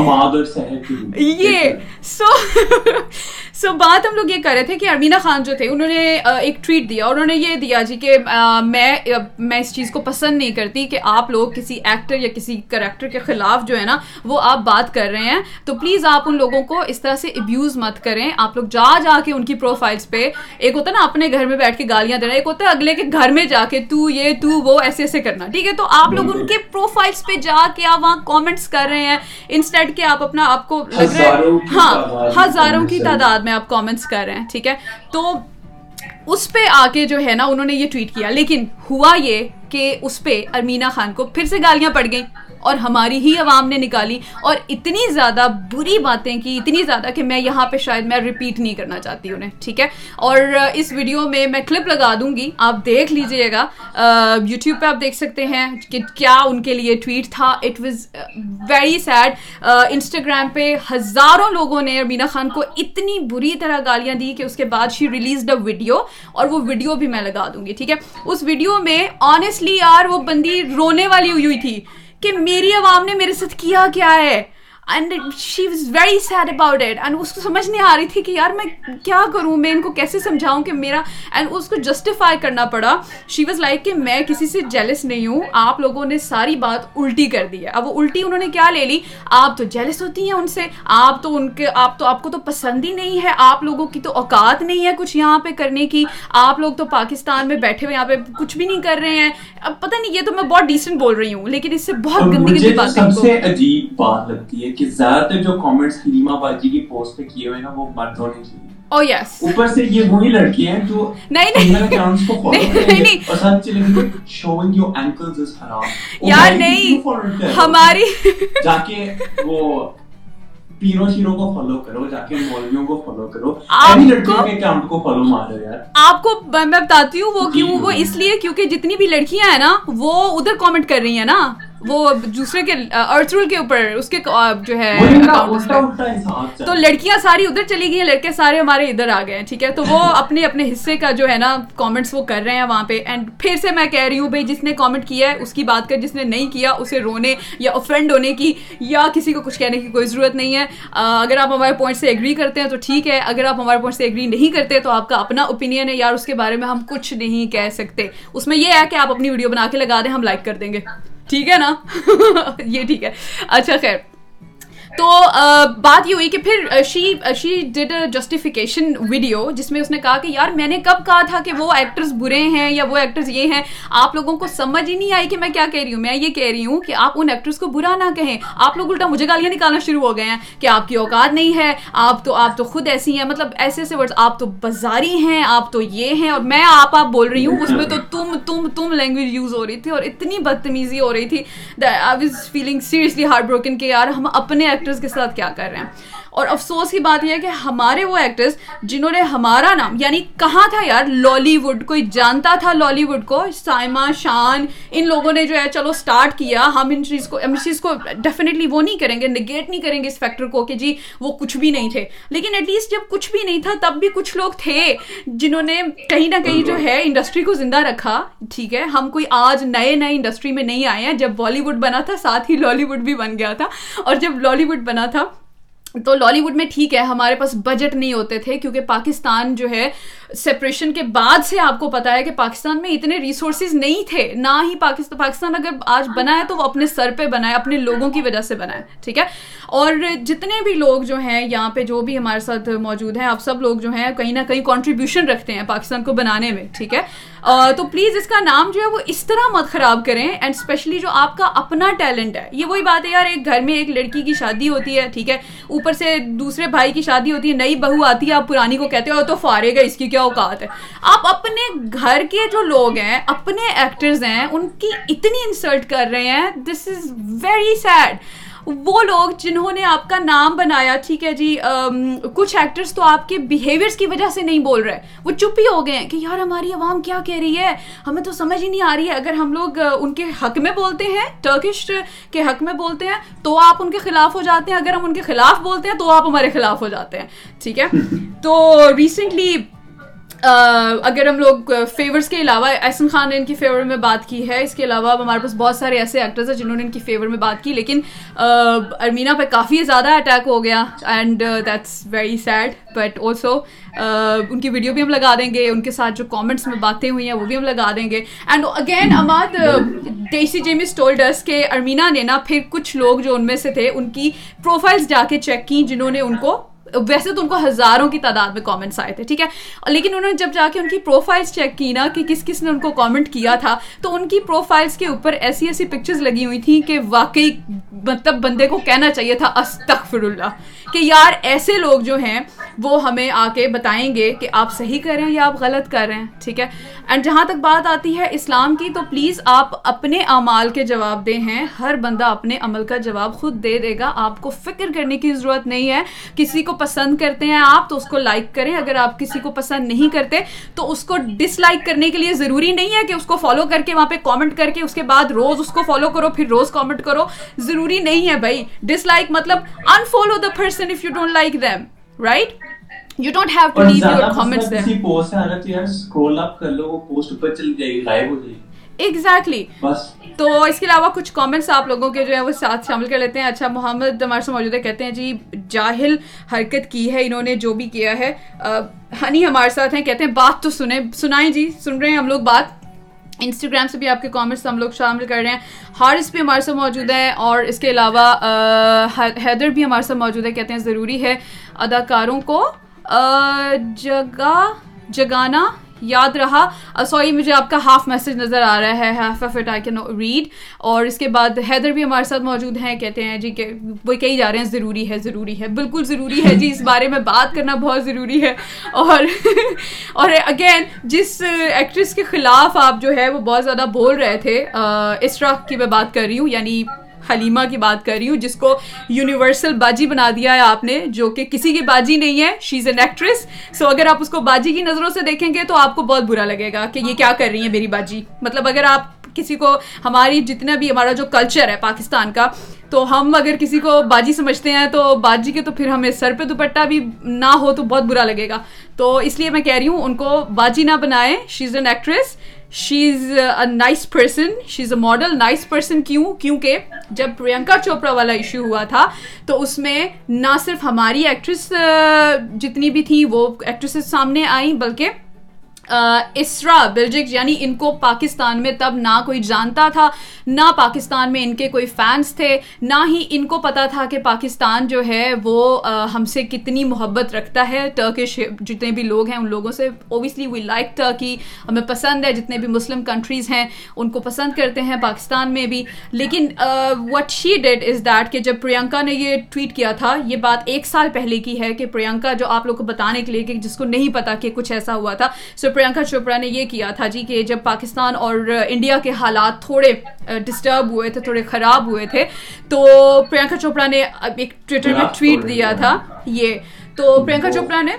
یہ سو <laughs> سو بات ہم لوگ یہ کر رہے تھے کہ ارمینا خان جو تھے انہوں نے ایک ٹویٹ دیا انہوں نے یہ دیا جی کہ میں میں اس چیز کو پسند نہیں کرتی کہ آپ لوگ کسی ایکٹر یا کسی کریکٹر کے خلاف جو ہے نا وہ آپ بات کر رہے ہیں۔ تو پلیز آپ ان لوگوں کو اس طرح سے ابیوز مت کریں۔ آپ لوگ جا جا کے ان کی پروفائلس پہ ایک ہوتا ہے نا اپنے گھر میں بیٹھ کے گالیاں دینا ایک ہوتا ہے اگلے کے گھر میں جا کے تو یہ تو وہ ایسے ایسے کرنا۔ ٹھیک ہے؟ تو آپ لوگ ان کے پروفائلس پہ جا آپ وہاں کامنٹس کر رہے ہیں۔ انسٹیڈ کہ آپ اپنا آپ کو لگ رہا ہے ہاں ہزاروں کی تعداد میں آپ کامنٹس کر رہے ہیں ٹھیک ہے؟ تو اس پہ آ کے جو ہے نا انہوں نے یہ ٹویٹ کیا۔ لیکن ہوا یہ کہ اس پہ ارمینا خان کو پھر سے گالیاں پڑ گئیں۔ اور ہماری ہی عوام نے نکالی اور اتنی زیادہ بری باتیں کی، اتنی زیادہ کہ میں یہاں پہ شاید میں ریپیٹ نہیں کرنا چاہتی انہیں، ٹھیک ہے؟ اور اس ویڈیو میں میں کلپ لگا دوں گی، آپ دیکھ لیجیے گا۔ یوٹیوب پہ آپ دیکھ سکتے ہیں کہ کیا ان کے لیے ٹویٹ تھا۔ It was very sad Instagram پہ ہزاروں لوگوں نے ارمینا خان کو اتنی بری طرح گالیاں دی کہ اس کے بعد شی ریلیز دا ویڈیو اور وہ ویڈیو بھی میں لگا دوں گی، ٹھیک ہے؟ اس ویڈیو میں آنےسٹلی یار وہ بندی رونے والی ہوئی ہوئی تھی۔ کہ میری عوام نے میرے ساتھ کیا کیا ہے؟ And she was very sad about it and اس کو سمجھ نہیں آ رہی تھی کہ یار میں کیا کروں میں ان کو کیسے سمجھاؤں کہ میرا اینڈ اس کو جسٹیفائی کرنا پڑا شی واز لائک کہ میں کسی سے جیلس نہیں ہوں آپ لوگوں نے ساری بات الٹی کر دی ہے اب وہ الٹی انہوں نے کیا لے لی آپ تو جیلس ہوتی ہیں ان سے آپ تو ان کے آپ تو آپ کو تو پسند ہی نہیں ہے آپ لوگوں کی تو اوقات نہیں ہے کچھ یہاں پہ کرنے کی آپ لوگ تو پاکستان میں بیٹھے ہوئے یہاں پہ کچھ بھی نہیں کر رہے ہیں اب پتہ نہیں یہ تو میں بہت ڈیسنٹ بول رہی ہوں لیکن اس سے بہت گندی گندی بات سب سے عجیب بات لگتی ہے کہ زیادہ تر جو کامنٹس حلیمہ باجی کی پوسٹ پہ کیے ہوئے نا وہ مردوں نے کیے یس اوپر سے یہ وہی لڑکی ہیں جو ہماری جا کے وہ پیروں شیروں کو فالو کرو جا کے مولویوں کو فالو کرو۔ آپ لڑکیوں کے اکاؤنٹ کو فالو مارو یار۔ آپ کو میں بتاتی ہوں وہ کیوں وہ اس لیے کیونکہ جتنی بھی لڑکیاں ہیں نا وہ ادھر کامنٹ کر رہی ہیں نا۔ وہ دوسرے کے ارتھ رول کے اوپر اس کے جو ہے تو لڑکیاں ساری ادھر چلی گئی ہیں لڑکے سارے ہمارے ادھر آ گئے ہیں ٹھیک ہے؟ تو وہ <laughs> اپنے اپنے حصے کا جو ہے نا کامنٹس وہ کر رہے ہیں وہاں پہ۔ اینڈ پھر سے میں کہہ رہی ہوں بھائی جس نے کامنٹ کیا ہے اس کی بات کر جس نے نہیں کیا اسے رونے یا افرینڈ ہونے کی یا کسی کو کچھ کہنے کی کوئی ضرورت نہیں ہے۔ اگر آپ ہمارے پوائنٹ سے ایگری کرتے ہیں تو ٹھیک ہے۔ اگر آپ ہمارے پوائنٹ سے ایگری نہیں کرتے تو آپ کا اپنا اوپینین ہے۔ یار اس کے بارے میں ہم کچھ نہیں کہہ سکتے۔ اس میں یہ ہے کہ آپ اپنی ویڈیو بنا کے لگا دیں ہم لائک کر دیں گے۔ ٹھیک ہے نا؟ <laughs> یہ ٹھیک ہے۔ اچھا خیر۔ تو بات یہ ہوئی کہ پھر شی شی ڈڈ اے جسٹیفیکیشن ویڈیو جس میں اس نے کہا کہ یار میں نے کب کہا تھا کہ وہ ایکٹرز برے ہیں یا وہ ایکٹرز یہ ہیں؟ آپ لوگوں کو سمجھ ہی نہیں آئی کہ میں کیا کہہ رہی ہوں۔ میں یہ کہہ رہی ہوں کہ آپ ان ایکٹرز کو برا نہ کہیں۔ آپ لوگ الٹا مجھے گالیاں نکالنا شروع ہو گئے ہیں کہ آپ کی اوقات نہیں ہے، آپ تو آپ تو خود ایسی ہیں۔ مطلب ایسے ایسے ورڈز آپ تو بازاری ہیں، آپ تو یہ ہیں اور میں آپ آپ بول رہی ہوں۔ اس میں تو تم تم تم لینگویج یوز ہو رہی تھی اور اتنی بدتمیزی ہو رہی تھی I was feeling seriously heartbroken کہ یار ہم اپنے ایکٹرز کے ساتھ کیا کر رہے ہیں؟ اور افسوس کی بات یہ ہے کہ ہمارے وہ ایکٹرز جنہوں نے ہمارا نام یعنی کہاں تھا یار لالی ووڈ کوئی جانتا تھا لالی ووڈ کو؟ سائما شان، ان لوگوں نے جو ہے، چلو اسٹارٹ کیا۔ ہم ان چیز کو اس چیز کو ڈیفینیٹلی وہ نہیں کریں گے نگیٹ نہیں کریں گے اس فیکٹر کو کہ جی وہ کچھ بھی نہیں تھے۔ لیکن ایٹ لیسٹ جب کچھ بھی نہیں تھا، تب بھی کچھ لوگ تھے جنہوں نے کہیں نہ کہیں جو ہے انڈسٹری کو زندہ رکھا۔ ٹھیک ہے، ہم کوئی آج نئے نئے انڈسٹری میں نہیں آئے ہیں۔ جب بالی ووڈ بنا تھا، ساتھ ہی لالی ووڈ بھی بن گیا تھا۔ اور جب لالی ووڈ بنا تھا تو لالی ووڈ میں ٹھیک ہے، ہمارے پاس بجٹ نہیں ہوتے تھے، کیونکہ پاکستان جو ہے سپریشن کے بعد سے آپ کو پتا ہے کہ پاکستان میں اتنے ریسورسز نہیں تھے، نہ ہی پاکستان پاکستان اگر آج بنا ہے تو وہ اپنے سر پہ بنا ہے، اپنے لوگوں کی وجہ سے بنا ہے، ٹھیک ہے؟ اور جتنے بھی لوگ جو ہیں یہاں پہ، جو بھی ہمارے ساتھ موجود ہیں، آپ سب لوگ جو ہیں، کہیں نہ کہیں کانٹریبیوشن رکھتے ہیں پاکستان کو بنانے میں، ٹھیک ہے؟ تو پلیز اس کا نام جو ہے وہ اس طرح مت خراب کریں اینڈ اسپیشلی جو آپ کا اپنا ٹیلنٹ ہے۔ یہ وہی بات ہے یار، ایک گھر میں ایک لڑکی کی شادی ہوتی ہے، ٹھیک ہے؟ اوپر سے دوسرے بھائی کی شادی ہوتی ہے، نئی بہو آتی ہے، آپ پرانی کو کہتے ہو، تو فارے گا اس کی کیا اوقات ہے؟ آپ اپنے گھر کے جو لوگ ہیں، اپنے ایکٹرز ہیں، ان کی اتنی انسلٹ کر رہے ہیں دس از ویری سیڈ وہ لوگ جنہوں نے آپ کا نام بنایا ٹھیک ہے جی کچھ ایکٹرس تو آپ کے بیہیویئرس کی وجہ سے نہیں بول رہے۔ وہ چپ ہی ہو گئے ہیں کہ یار ہماری عوام کیا کہہ رہی ہے؟ ہمیں تو سمجھ ہی نہیں آ رہی ہے۔ اگر ہم لوگ ان کے حق میں بولتے ہیں ٹرکش کے حق میں بولتے ہیں تو آپ ان کے خلاف ہو جاتے ہیں۔ اگر ہم ان کے خلاف بولتے ہیں تو آپ ہمارے خلاف ہو جاتے ہیں۔ ٹھیک ہے؟ <laughs> تو ریسنٹلی اگر ہم لوگ فیورس کے علاوہ احسن خان نے ان کی فیور میں بات کی ہے، اس کے علاوہ ہمارے پاس بہت سارے ایسے ایکٹرز ہیں جنہوں نے ان کی فیور میں بات کی، لیکن ارمینا پہ کافی زیادہ اٹیک ہو گیا and that's very sad but also ان کی ویڈیو بھی ہم لگا دیں گے، ان کے ساتھ جو کامنٹس میں باتیں ہوئی ہیں وہ بھی ہم لگا دیں گے۔ اینڈ اگین اماد ڈیسی جیمس ٹولڈس کے ارمینا نے نا پھر کچھ لوگ جو ان میں سے تھے، ان کی پروفائلس جا کے چیک کی، جنہوں نے ان کو ویسے تو ان کو ہزاروں کی تعداد میں کامنٹس آئے تھے، ٹھیک ہے؟ لیکن انہوں نے جب جا کے ان کی پروفائلس چیک کی نا کہ کس کس نے ان کو کامنٹ کیا تھا، تو ان کی پروفائلس کے اوپر ایسی ایسی پکچرز لگی ہوئی تھیں کہ واقعی مطلب بندے کو کہنا چاہیے تھا، استغفر اللہ۔ کہ یار ایسے لوگ جو ہیں وہ ہمیں آ کے بتائیں گے کہ آپ صحیح کر رہے ہیں یا آپ غلط کر رہے ہیں، ٹھیک ہے؟ اینڈ جہاں تک بات آتی ہے اسلام کی تو پلیز آپ اپنے اعمال کے جواب دے ہیں، ہر بندہ اپنے عمل کا جواب خود دے دے گا، آپ کو فکر کرنے کی ضرورت نہیں ہے، کسی کو پسند کرتے ہیں آپ تو اس کو لائک کریں، اگر آپ کسی کو پسند نہیں کرتے تو اس کو ڈس لائک کرنے کے لیے ضروری نہیں ہے کہ اس کو فالو کر کے وہاں پہ کامنٹ کر کے اس کے بعد روز اس کو فالو کرو، پھر روز کامنٹ کرو، ضروری نہیں ہے بھائی۔ ڈس لائک مطلب انفالو دا پرسن اگر یار سکرول اپ کر لو وہ پوسٹ اوپر چلی جائے گی غائب ہو جائے گی ایگزیکٹلی تو اس کے علاوہ کچھ کامنٹس آپ لوگوں کے جو ہے وہ ساتھ شامل کر لیتے ہیں۔ اچھا محمد ہمارے سے موجود ہے کہتے ہیں جی جاہل حرکت کی ہے انہوں نے جو بھی کیا ہے۔ ہنی ہمارے ساتھ ہیں کہتے ہیں بات تو سنیں سنائیں جی سن رہے ہیں ہم لوگ بات۔ انسٹاگرام سے بھی آپ کے کامنٹس ہم لوگ شامل کر رہے ہیں۔ ہارس بھی ہمارے ساتھ موجود ہیں اور اس کے علاوہ حیدر بھی ہمارے ساتھ موجود ہے کہتے ہیں ضروری ہے۔ اداکاروں کو جگہ جگانا۔ یاد رہا۔ سوری، مجھے آپ کا ہاف میسج نظر آ رہا ہے half of it I can read اور اس کے بعد حیدر بھی ہمارے ساتھ موجود ہیں، کہتے ہیں جی کہ وہ کہی جا رہے ہیں، ضروری ہے ضروری ہے۔ بالکل ضروری ہے جی اس بارے میں بات کرنا بہت ضروری ہے۔ اور <laughs> اور اگین جس ایکٹریس کے خلاف آپ جو ہے وہ بہت زیادہ بول رہے تھے اسٹرا کی میں بات کر رہی ہوں یعنی حلیمہ کی بات کر رہی ہوں، جس کو یونیورسل باجی بنا دیا ہے آپ نے، جو کہ کسی کی باجی نہیں ہے شی از این ایکٹریس سو اگر آپ اس کو باجی کی نظروں سے دیکھیں گے تو آپ کو بہت برا لگے گا کہ یہ کیا کر رہی ہیں میری باجی۔ مطلب اگر آپ کسی کو، ہماری جتنا بھی ہمارا جو کلچر ہے پاکستان کا، تو ہم اگر کسی کو باجی سمجھتے ہیں تو باجی کے تو پھر ہمیں سر پہ دوپٹہ بھی نہ ہو تو بہت برا لگے گا۔ تو اس لیے میں کہہ رہی ہوں، ان کو باجی نہ بنائیں she is an actress she is a nice person she is a model nice person کیوں کیونکہ جب پرینکا چوپڑا والا ایشو ہوا تھا تو اس میں نہ صرف ہماری ایکٹریس جتنی بھی تھیں وہ ایکٹریسز سامنے آئیں بلکہ اسرا، بلجک یعنی ان کو پاکستان میں تب نہ کوئی جانتا تھا، نہ پاکستان میں ان کے کوئی فینس تھے، نہ ہی ان کو پتا تھا کہ پاکستان جو ہے وہ ہم سے کتنی محبت رکھتا ہے۔ ٹرکش جتنے بھی لوگ ہیں ان لوگوں سے اوبیسلی وی لائک ٹرکی ہمیں پسند ہے جتنے بھی مسلم کنٹریز ہیں، ان کو پسند کرتے ہیں پاکستان میں بھی۔ لیکن what she did is that کہ جب پرینکا نے یہ ٹویٹ کیا تھا، یہ بات ایک سال پہلے کی ہے کہ پرینکا جو آپ لوگ کو بتانے کے لیے کہ جس کو نہیں پتا کہ کچھ ایسا ہوا تھا۔ سو پرینکا چوپڑا نے یہ کیا تھا جی کہ جب پاکستان اور انڈیا کے حالات تھوڑے ڈسٹرب ہوئے تھے تھوڑے خراب ہوئے تھے تو پرینکا چوپڑا نے ایک ٹویٹر میں ٹویٹ دیا تھا یہ۔ تو پرینکا چوپڑا نے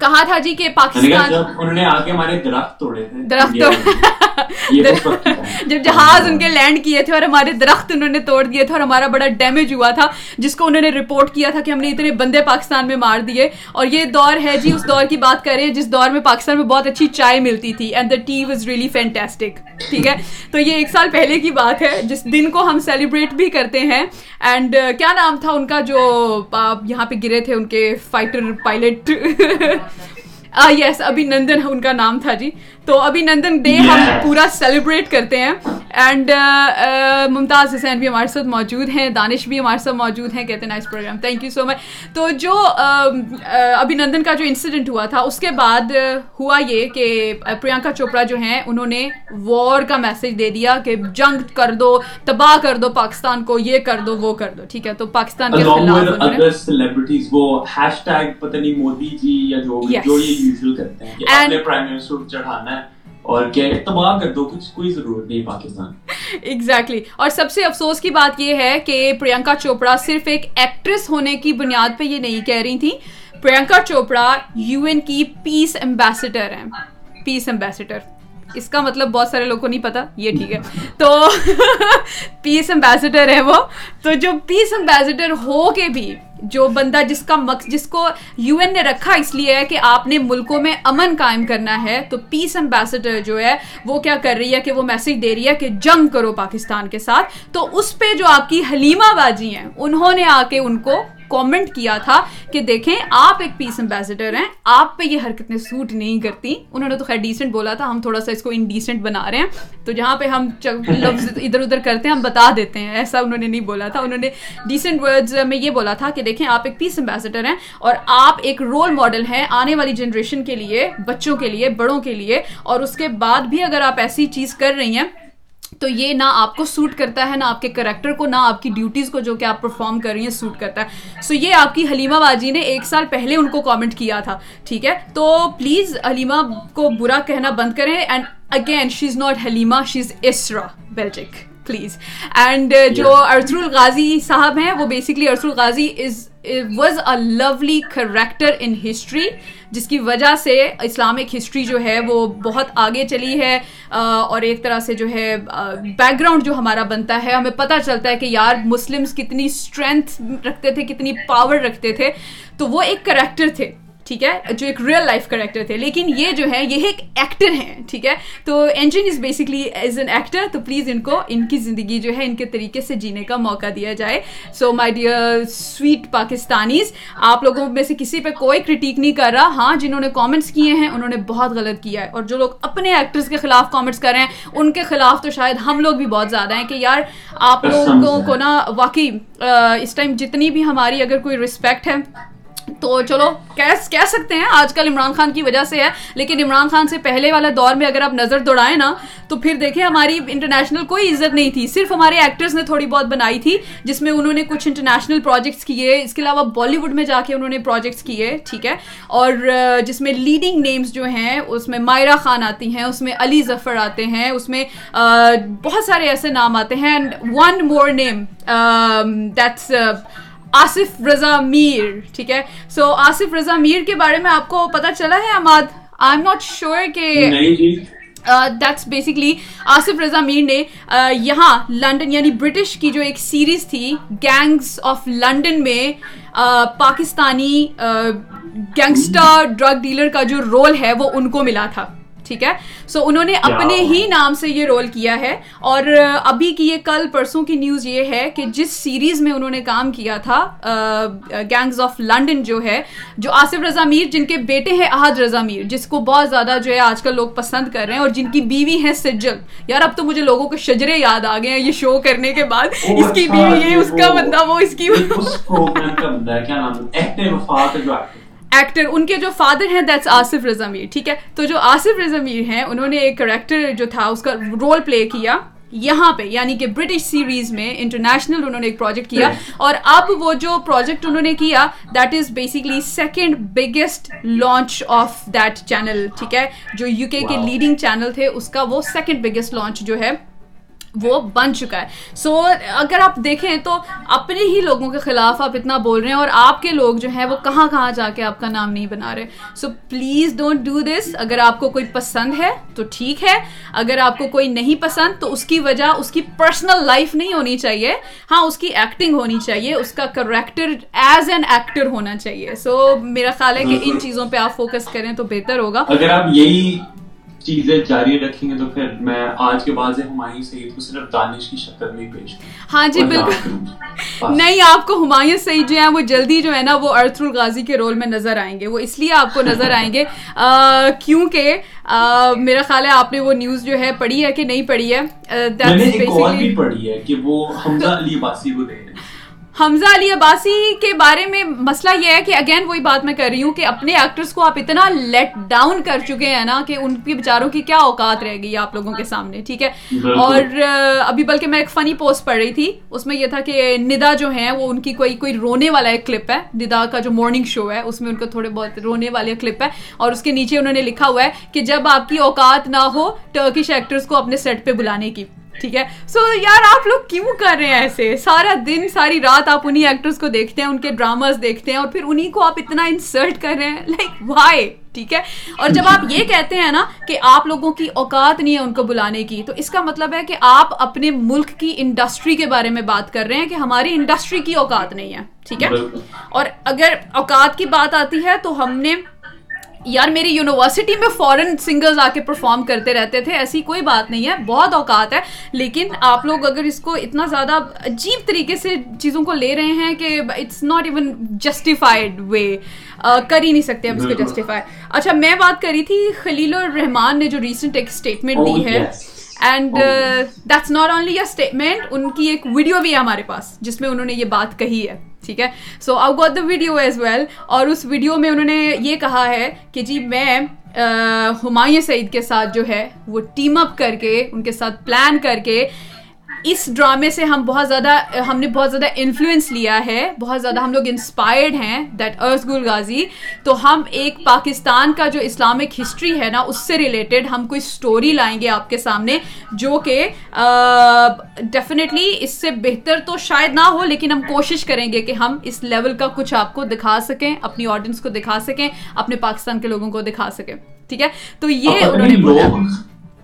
کہا تھا جی کہ پاکستان انہوں نے آگے ہمارے درخت توڑے درخت <laughs> جب جہاز ان کے لینڈ کیے تھے اور ہمارے درخت انہوں نے توڑ دیے تھے اور ہمارا بڑا ڈیمیج ہوا تھا، جس کو انہوں نے رپورٹ کیا تھا کہ ہم نے اتنے بندے پاکستان میں مار دیے۔ اور یہ دور ہے جی اس دور کی بات کریں جس دور میں پاکستان میں بہت اچھی چائے ملتی تھی۔ And the tea was really fantastic ٹھیک ہے؟ تو یہ ایک سال پہلے کی بات ہے، جس دن کو ہم سیلیبریٹ بھی کرتے ہیں۔ اینڈ uh, کیا نام تھا ان کا جو یہاں پہ گرے تھے، ان کے فائٹر پائلٹ یس ابھی نندن ان کا نام تھا جی۔ تو ابھی نندن ڈے ہم پورا سیلیبریٹ کرتے ہیں. اینڈ ممتاز حسین بھی ہمارے ساتھ موجود ہیں. دانش بھی ہمارے ساتھ موجود ہیں. کہتے ہیں nice programme thank you so much تو جو ابھی نندن کا جو انسیڈنٹ ہوا تھا اس کے بعد ہوا یہ کہ پرینکا چوپڑا جو ہیں انہوں نے وار کا میسج دے دیا کہ جنگ کر دو تباہ کر دو پاکستان کو یہ کر دو وہ کر دو. ٹھیک ہے تو پاکستان کے خلاف اور تباہ کر دو کچھ کوئی ضرورت نہیں پاکستان۔ ایگزیکٹلی اور سب سے افسوس کی بات یہ ہے کہ پرینکا چوپڑا صرف ایک ایکٹریس ہونے کی بنیاد پہ یہ نہیں کہہ رہی تھی پرینکا چوپڑا یو این کی پیس امبیسڈر ہیں۔ پیس امبیسڈر اس کا مطلب بہت سارے لوگ کو نہیں پتا، یہ ٹھیک ہے۔ تو <laughs> پیس امبیسڈر ہے وہ۔ تو جو پیس امبیسڈر ہو کے بھی، جو بندہ جس کا مقصد جس کو یو این نے رکھا اس لیے ہے کہ آپ نے ملکوں میں امن قائم کرنا ہے، تو پیس امبیسڈر جو ہے، وہ کیا کر رہی ہے کہ وہ میسج دے رہی ہے کہ جنگ کرو پاکستان کے ساتھ۔ تو اس پہ جو آپ کی حلیمہ باجی ہیں، انہوں نے آ کے ان کو کامنٹ کیا تھا کہ دیکھیں آپ ایک پیس امبیسڈر ہیں، آپ پہ یہ حرکتیں سوٹ نہیں کرتی۔ انہوں نے تو خیر ڈیسنٹ بولا تھا، ہم تھوڑا سا اس کو انڈیسنٹ بنا رہے ہیں۔ تو جہاں پہ ہم لفظ ادھر ادھر کرتے ہیں، ہم بتا دیتے ہیں۔ ایسا انہوں نے نہیں بولا تھا۔ انہوں نے ڈیسنٹ ورڈز میں یہ بولا تھا کہ دیکھیں آپ ایک پیس امبیسڈر ہیں اور آپ ایک رول ماڈل ہیں آنے والی جنریشن کے لیے، بچوں کے لیے، بڑوں کے لیے۔ اور اس کے بعد بھی اگر آپ ایسی چیز کر رہی ہیں تو یہ نہ آپ کو سوٹ کرتا ہے، نہ آپ کے کریکٹر کو، نہ آپ کی ڈیوٹیز کو جو کہ آپ پرفارم کر رہی ہیں سوٹ کرتا ہے۔ سو یہ آپ کی حلیمہ باجی نے ایک سال پہلے ان کو کامنٹ کیا تھا، ٹھیک ہے؟ تو پلیز حلیمہ کو برا کہنا بند کریں۔ And again she is not Halima she is Esra Bilgic please and جو ارسر الغازی صاحب ہیں وہ basically ارسر الغازی is was a lovely character in history جس کی وجہ سے اسلامک ہسٹری جو ہے وہ بہت آگے چلی ہے اور ایک طرح سے جو ہے بیک گراؤنڈ جو ہمارا بنتا ہے ہمیں پتہ چلتا ہے کہ یار مسلمس کتنی اسٹرینتھ رکھتے تھے کتنی پاور رکھتے تھے تو وہ ایک کریکٹر تھے ٹھیک ہے جو ایک ریئل لائف کریکٹر تھے۔ لیکن یہ جو ہے یہ ایک ایکٹر ہیں ٹھیک ہے۔ تو Engin is basically as an actor تو پلیز ان کو ان کی زندگی جو ہے ان کے طریقے سے جینے کا موقع دیا جائے۔ So my dear sweet Pakistanis آپ لوگوں میں سے کسی پہ کوئی کرٹیک نہیں کر رہا۔ ہاں جنہوں نے کامنٹس کیے ہیں انہوں نے بہت غلط کیا ہے۔ اور جو لوگ اپنے ایکٹرس کے خلاف کامنٹس کر رہے ہیں ان کے خلاف تو شاید ہم لوگ بھی بہت زیادہ ہیں کہ یار آپ لوگوں کو نا واقعی اس ٹائم جتنی بھی ہماری اگر کوئی رسپیکٹ ہے تو چلو، کہہ سکتے ہیں، آج کل عمران خان کی وجہ سے ہے، لیکن عمران خان سے پہلے والے دور میں اگر آپ نظر دوڑائیں نا، تو پھر دیکھیں ہماری انٹرنیشنل کوئی عزت نہیں تھی۔ صرف ہمارے ایکٹرز نے تھوڑی بہت بنائی تھی، جس میں انہوں نے کچھ انٹرنیشنل پروجیکٹس کیے، اس کے علاوہ بالی ووڈ میں جا کے انہوں نے پروجیکٹس کیے، ٹھیک ہے۔ اور جس میں لیڈنگ نیمز جو ہیں، اس میں مائرہ خان آتی ہیں، اس میں علی ظفر آتے ہیں، اس میں بہت سارے ایسے نام آتے ہیں۔ And one more name that's Asif Raza Mir ٹھیک ہے؟ سو آصف رضا میر کے بارے میں آپ کو پتا چلا ہے Imad? I am not sure کہ دیٹس بیسکلی آصف رضا میر نے یہاں لنڈن یعنی برٹش کی جو ایک سیریز تھی گینگس آف لنڈن میں پاکستانی گینگسٹر ڈرگ ڈیلر کا جو رول ہے وہ ان کو ملا تھا۔ ٹھیک ہے؟ سو انہوں نے اپنے ہی نام سے یہ رول کیا ہے اور ابھی کی یہ کل پرسوں کی نیوز یہ ہے کہ جس سیریز میں انہوں نے کام کیا تھا گینگز آف لنڈن جو ہے جو آصف رضا میر جن کے بیٹے ہیں احد رضا میر جس کو بہت زیادہ جو ہے آج کل لوگ پسند کر رہے ہیں اور جن کی بیوی ہے سجل۔ یار اب تو مجھے لوگوں کو شجرے یاد آ گئے ہیں یہ شو کرنے کے بعد۔ <laughs> اس کی بیوی یہ اس کا بندہ وہ اس کی ایکٹر ان کے جو فادر ہیں دیٹس آصف رضا میر ٹھیک ہے تو جو آصف رضا میر ہیں انہوں نے ایک کریکٹر جو تھا اس کا رول پلے کیا یہاں پہ یعنی کہ برٹش سیریز میں انٹرنیشنل انہوں نے ایک پروجیکٹ کیا اور اب وہ جو پروجیکٹ انہوں نے کیا that is basically second biggest launch of that channel ٹھیک ہے جو یو کے لیڈنگ چینل تھے اس کا وہ سیکنڈ بگیسٹ لانچ جو ہے وہ بن چکا ہے۔ سو so, اگر آپ دیکھیں تو اپنے ہی لوگوں کے خلاف آپ اتنا بول رہے ہیں اور آپ کے لوگ جو ہیں وہ کہاں کہاں جا کے آپ کا نام نہیں بنا رہے۔ So please don't do this اگر آپ کو کوئی پسند ہے تو ٹھیک ہے۔ اگر آپ کو کوئی نہیں پسند تو اس کی وجہ اس کی پرسنل لائف نہیں ہونی چاہیے۔ ہاں اس کی ایکٹنگ ہونی چاہیے۔ اس کا کریکٹر ایز این ایکٹر ہونا چاہیے۔ سو so, میرا خیال ہے کہ ان چیزوں پہ آپ فوکس کریں تو بہتر ہوگا۔ اگر آپ یہی چیزیں جاری رکھیں گے تو پھر میں آج کے بعد ہمایوں سعید کو صرف دانش کی شکل میں پیش ہاں جی بالکل۔ نہیں آپ کو ہمایوں سعید جو ہیں وہ جلدی جو ہے نا وہ ارتھ الغازی کے رول میں نظر آئیں گے۔ وہ اس لیے آپ کو نظر آئیں گے کیونکہ میرا خیال ہے آپ نے وہ نیوز جو ہے پڑھی ہے کہ نہیں پڑھی ہے؟ پڑھی ہے کہ وہ حمزہ علی عباسی کو دے رہے ہیں۔ حمزہ علی عباسی کے بارے میں مسئلہ یہ ہے کہ اگین وہی بات میں کر رہی ہوں کہ اپنے ایکٹرز کو آپ اتنا لیٹ ڈاؤن کر چکے ہیں نا کہ ان کے بیچاروں کی کیا اوقات رہ گئی آپ لوگوں کے سامنے ٹھیک ہے؟ اور ابھی بلکہ میں ایک فنی پوسٹ پڑھ رہی تھی اس میں یہ تھا کہ ندا جو ہے وہ ان کی کوئی کوئی رونے والا ایک کلپ ہے ندا کا جو مارننگ شو ہے اس میں ان کو تھوڑے بہت رونے والے کلپ ہے اور اس کے نیچے انہوں نے لکھا ہوا ہے کہ جب آپ کی اوقات نہ ہو ٹرکش ایکٹرز کو اپنے سیٹ پہ بلانے کی۔ ٹھیک ہے؟ سو یار آپ لوگ کیوں کر رہے ہیں ایسے؟ سارا دن ساری رات آپ انہیں ایکٹرس کو دیکھتے ہیں ان کے ڈراماز دیکھتے ہیں اور پھر انہیں کو آپ اتنا انسلٹ کر رہے ہیں؟ لائک وائی ٹھیک ہے؟ اور جب آپ یہ کہتے ہیں نا کہ آپ لوگوں کی اوقات نہیں ہے ان کو بلانے کی تو اس کا مطلب ہے کہ آپ اپنے ملک کی انڈسٹری کے بارے میں بات کر رہے ہیں کہ ہماری انڈسٹری کی اوقات نہیں ہے ٹھیک ہے؟ اور اگر اوقات کی بات آتی ہے تو ہم نے یار میری یونیورسٹی میں فورن سنگرز آ کے پرفارم کرتے رہتے تھے ایسی کوئی بات نہیں ہے بہت اوقات ہے۔ لیکن آپ لوگ اگر اس کو اتنا زیادہ عجیب طریقے سے چیزوں کو لے رہے ہیں کہ it's not even justified way کر ہی نہیں سکتے اب اس کو جسٹیفائی اچھا میں بات کری تھی خلیل الرحمان نے جو ریسنٹ ایک اسٹیٹمنٹ دی ہے۔ And that's not only a statement ان کی ایک ویڈیو بھی ہے ہمارے پاس جس میں انہوں نے یہ بات کہی ہے ٹھیک ہے so I got the video as well اور اس ویڈیو میں انہوں نے یہ کہا ہے کہ جی میں ہمایوں سعید کے ساتھ جو ہے وہ ٹیم اپ کر کے ان کے ساتھ پلان کر کے اس ڈرامے سے ہم بہت زیادہ ہم نے بہت زیادہ انفلوئنس لیا ہے بہت زیادہ ہم لوگ انسپائرڈ ہیں دیٹ ارس گل غازی تو ہم ایک پاکستان کا جو اسلامک ہسٹری ہے نا اس سے ریلیٹڈ ہم کوئی اسٹوری لائیں گے آپ کے سامنے جو کہ ڈیفینیٹلی اس سے بہتر تو شاید نہ ہو لیکن ہم کوشش کریں گے کہ ہم اس لیول کا کچھ آپ کو دکھا سکیں اپنی آڈینس کو دکھا سکیں اپنے پاکستان کے لوگوں کو دکھا سکیں ٹھیک ہے؟ تو یہ انہوں نے بولا۔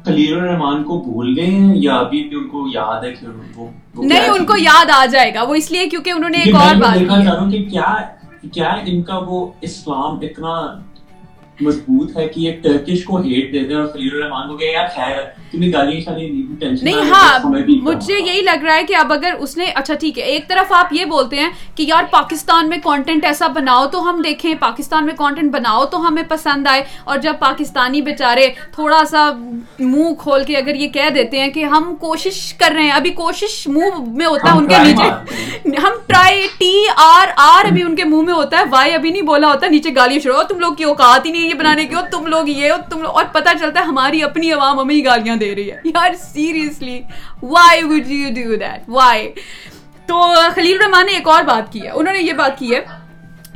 خلیل الرحمان کو بھول گئے ہیں یا ابھی بھی ان کو یاد ہے کہ نہیں ان کو یاد آ جائے گا وہ اس لیے کیونکہ انہوں نے ایک اور بات دیکھنا چاہ رہا ہوں کہ کیا کیا ان کا وہ اسلام اتنا مضبوط ہے کہ ایک ٹرکش کو ہیٹ دیتے ہیں اور خلیل الرحمان کو کہ یار خیر نہیں ہاں مجھے یہی لگ رہا ہے کہ اب اگر اس نے اچھا ٹھیک ہے ایک طرف آپ یہ بولتے ہیں کہ یار پاکستان میں کانٹینٹ ایسا بناؤ تو ہم دیکھیں پاکستان میں کانٹینٹ بناؤ تو ہمیں پسند آئے اور جب پاکستانی بیچارے تھوڑا سا منہ کھول کے اگر یہ کہہ دیتے ہیں کہ ہم کوشش کر رہے ہیں ابھی کوشش منہ میں ہوتا ہے ان کے نیچے ہم ٹرائی ٹی آر آر ابھی ان کے منہ میں ہوتا ہے وائی ابھی نہیں بولا ہوتا نیچے گالیاں شروع تم لوگ کی اوقات ہی نہیں یہ بنانے کی ہو تم لوگ یہ ہو تم لوگ اور پتا چلتا ہے ہماری اپنی عوام ہمیں گالیاں دے رہی ہے۔ یار seriously why would you do that why تو خلیل رحمان نے ایک اور بات کی ہے۔ انہوں نے یہ بات کی ہے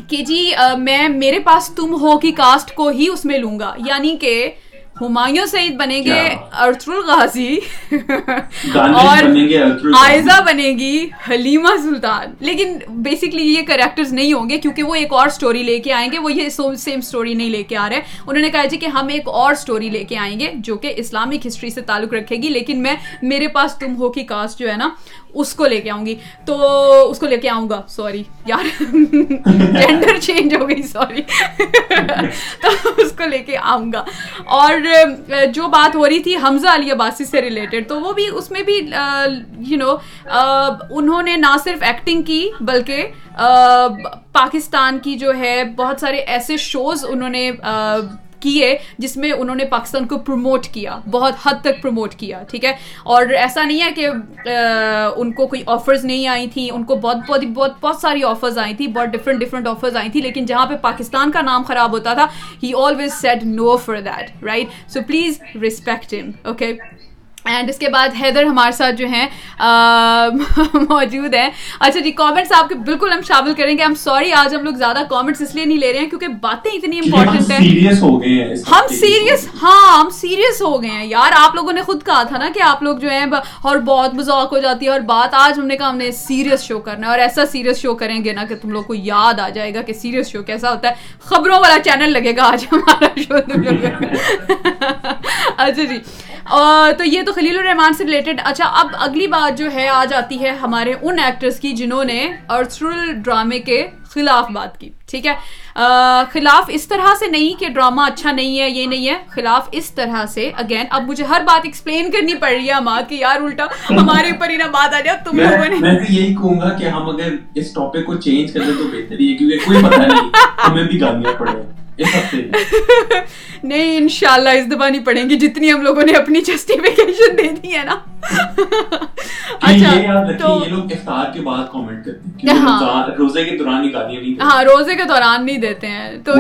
کہ جی میں، میرے پاس تم ہو کی کاسٹ کو ہی اس میں لوں گا۔ یعنی کہ ہمایوں سعید بنے گے ارتر الغازی اور آئزہ بنے گی حلیمہ سلطان۔ لیکن بیسکلی یہ کریکٹرز نہیں ہوں گے کیونکہ وہ ایک اور سٹوری لے کے آئیں گے وہ یہ سیم سٹوری نہیں لے کے آ رہے۔ انہوں نے کہا جی کہ ہم ایک اور سٹوری لے کے آئیں گے جو کہ اسلامک ہسٹری سے تعلق رکھے گی لیکن میں میرے پاس تم ہو کی کاسٹ جو ہے نا اس کو لے کے آؤں گی۔ تو اس کو لے کے آؤں گا۔ سوری یار۔ <laughs> جینڈر چینج ہو گئی سوری <laughs> تو اس کو لے کے آؤں گا۔ اور جو بات ہو رہی تھی حمزہ علی عباسی سے ریلیٹڈ تو وہ بھی اس میں بھی یو نو انہوں نے نہ صرف ایکٹنگ کی بلکہ پاکستان کی جو ہے بہت سارے ایسے شوز انہوں نے کیے جس میں انہوں نے پاکستان کو پروموٹ کیا، بہت حد تک پروموٹ کیا، ٹھیک ہے؟ اور ایسا نہیں ہے کہ ان کو کوئی آفرز نہیں آئی تھیں ان کو بہت بہت بہت بہت ساری آفرز آئی تھیں بہت ڈفرنٹ ڈفرنٹ آفرز آئی تھیں لیکن جہاں پہ پاکستان کا نام خراب ہوتا تھا ہی always set no for that right so please respect ہم اوکے اینڈ اس کے بعد حیدر ہمارے ساتھ جو ہیں موجود ہیں۔ اچھا جی کامنٹس آپ کے بالکل ہم شامل کریں گے۔ ہم سوری آج ہم لوگ زیادہ کامنٹس اس لیے نہیں لے رہے ہیں کیونکہ باتیں اتنی امپورٹنٹ ہیں۔ ہم سیریس ہاں ہم سیریس ہو گئے ہیں۔ یار آپ لوگوں نے خود کہا تھا نا کہ آپ لوگ جو ہیں اور بہت مذاق ہو جاتی ہے اور بات آج ہم نے کہا ہم نے سیریس شو کرنا ہے اور ایسا سیریس شو کریں گے نا کہ تم لوگ کو یاد آ جائے گا کہ سیریس شو کیسا ہوتا ہے۔ خبروں والا چینل لگے گا آج ہمارا شو تم لوگ اچھا جی۔ تو یہ تو خلیل الرحمان سے ریلیٹڈ اچھا اب اگلی بات جو ہے آ جاتی ہے ہمارے ان ایکٹرز کی جنہوں نے ارتھرل ڈرامے کے خلاف بات کی۔ ٹھیک ہے؟ خلاف اس طرح سے نہیں کہ ڈرامہ اچھا نہیں ہے یہ نہیں ہے۔ خلاف اس طرح سے اگین اب مجھے ہر بات ایکسپلین کرنی پڑ رہی ہے ہمارا کہ یار الٹا ہمارے اوپر ہی نہ بات آ جائے تم لوگوں نے میں یہی کہوں گا کہ ہم اگر اس ٹاپک کو چینج کر دیں تو بہتر ہی ہے کیونکہ کوئی پتہ نہیں ہمیں بھی گالیاں پڑے نہیں ان شاء اللہ اس دفعہ نہیں پڑیں گی۔ جتنی ہم لوگوں نے اپنی جسٹیفیکیشن دے دی ہے نا۔ اچھا تو ہاں۔ روزے کے دوران ہاں روزے کے دوران نہیں دیتے ہیں۔ تو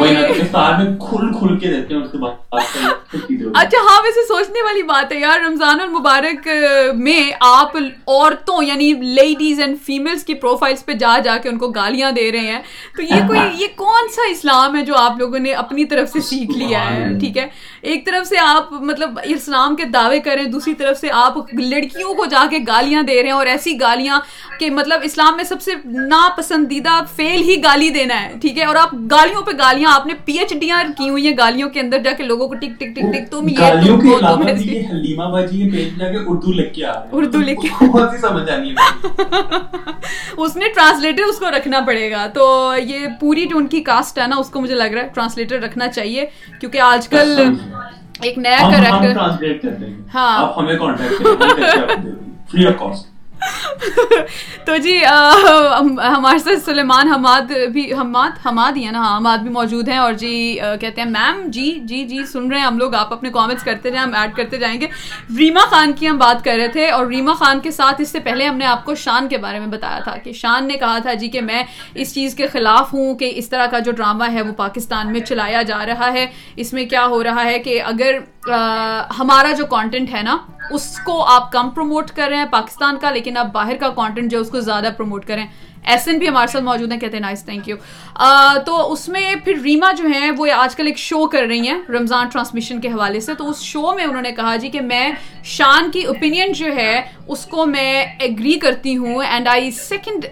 اچھا ہاں ویسے سوچنے والی بات ہے یار۔ رمضان المبارک میں آپ عورتوں یعنی لیڈیز اینڈ فیملس کی پروفائلس پہ جا جا کے ان کو گالیاں دے رہے ہیں۔ تو یہ کوئی یہ کون سا اسلام ہے جو آپ لوگوں نے اپنی طرف سے سیکھ لیا ہے؟ ٹھیک ہے؟ ایک طرف سے آپ مطلب اسلام کے دعوے کریں دوسری طرف سے آپ لڑکیوں کو جا کے گالیاں دے رہے ہیں اور ایسی گالیاں کہ مطلب اسلام میں سب سے ناپسندیدہ فیل ہی گالی دینا ہے ٹھیک ہے؟ اور آپ گالیوں پہ گالیاں آپ نے پی ایچ ڈیاں کی ہوئی ہیں گالیوں کے اندر جا کے لوگوں کو ٹک ٹک ٹک ٹک تم یہ اردو لکھ کے اردو لکھ کے۔ <laughs> <laughs> اس نے ٹرانسلیٹر اس کو رکھنا پڑے گا۔ تو یہ پوری جو ان کی کاسٹ ہے نا اس کو مجھے لگ رہا ہے ٹرانسلیٹر رکھنا چاہیے کیونکہ آج کل ایک نیا کریکٹر ہاں۔ <laughs> تو جی ہمارے ساتھ سلیمان حماد بھی، حماد حماد ہی ہے نا ہاں حماد بھی موجود ہیں اور جی کہتے ہیں، میم جی جی جی سن رہے ہیں، ہم لوگ، آپ اپنے کامنٹس کرتے جائیں، ہم ایڈ کرتے جائیں گے۔ ریما خان کی ہم بات کر رہے تھے اور ریما خان کے ساتھ اس سے پہلے ہم نے آپ کو شان کے بارے میں بتایا تھا کہ شان نے کہا تھا جی کہ میں اس چیز کے خلاف ہوں کہ اس طرح کا جو ڈرامہ ہے وہ پاکستان میں چلایا جا رہا ہے۔ اس میں کیا ہو رہا ہے کہ اگر ہمارا جو کانٹینٹ ہے نا، اس کو آپ کم پروموٹ کر رہے ہیں پاکستان کا، لیکن آپ باہر کا کانٹینٹ جو اس کو زیادہ پروموٹ کریں۔ ایس این بھی ہمارے ساتھ موجود ہیں، کہتے ہیں نائس تھینک یو تو اس میں پھر ریما جو ہیں، وہ آج کل ایک شو کر رہی ہیں، رمضان ٹرانسمیشن کے حوالے سے۔ تو اس شو میں انہوں نے کہا جی کہ میں شان کی اوپینین جو ہے، اس کو میں ایگری کرتی ہوں۔ And I second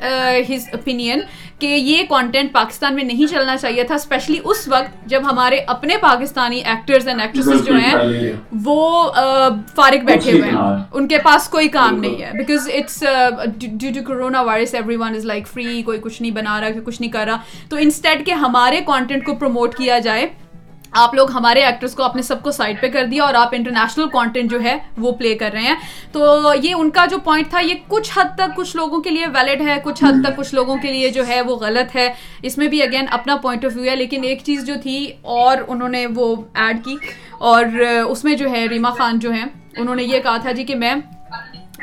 his opinion کہ یہ کانٹینٹ پاکستان میں نہیں چلنا چاہیے تھا اسپیشلی اس وقت جب ہمارے اپنے پاکستانی ایکٹرز اینڈ ایکٹریسز جو ہیں وہ فارغ بیٹھے ہوئے ہیں۔ ان کے پاس کوئی کام نہیں ہے۔ Because it's due to corona virus everyone is like free کوئی کچھ نہیں بنا رہا کچھ نہیں کر رہا۔ تو انسٹیڈ کہ ہمارے کانٹینٹ کو پروموٹ کیا جائے آپ لوگ ہمارے ایکٹرس کو اپنے سب کو سائڈ پہ کر دیا اور آپ انٹرنیشنل کانٹینٹ جو ہے وہ پلے کر رہے ہیں۔ تو یہ ان کا جو پوائنٹ تھا، یہ کچھ حد تک کچھ لوگوں کے لیے ویلڈ ہے، کچھ حد تک کچھ لوگوں کے لیے جو ہے وہ غلط ہے۔ اس میں بھی اگین اپنا پوائنٹ آف ویو ہے، لیکن ایک چیز جو تھی اور انہوں نے وہ ایڈ کی اور اس میں جو ہے ریما خان جو ہے انہوں نے یہ کہا تھا جی کہ میں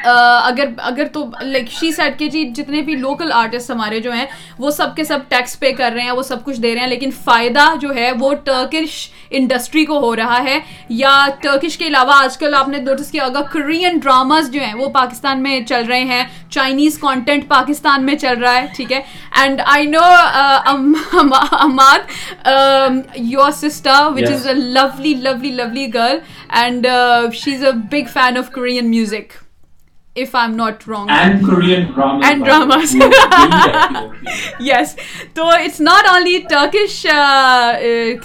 اگر اگر تو لائک شی سیٹ کے جی جتنے بھی لوکل آرٹسٹ ہمارے جو ہیں وہ سب کے سب ٹیکس پے کر رہے ہیں وہ سب کچھ دے رہے ہیں لیکن فائدہ جو ہے وہ ٹرکش انڈسٹری کو ہو رہا ہے۔ یا ٹرکش کے علاوہ آج کل آپ نے نوٹس کیا ہوگا کرین ڈراماز جو ہیں وہ پاکستان میں چل رہے ہیں چائنیز کانٹینٹ پاکستان میں چل رہا ہے ٹھیک ہے۔ And I know Imad your sister which is a lovely lovely lovely girl and she is a big fan of Korean music if I'm not wrong. And Korean dramas. And dramas. <laughs> yes. تو it's not only Turkish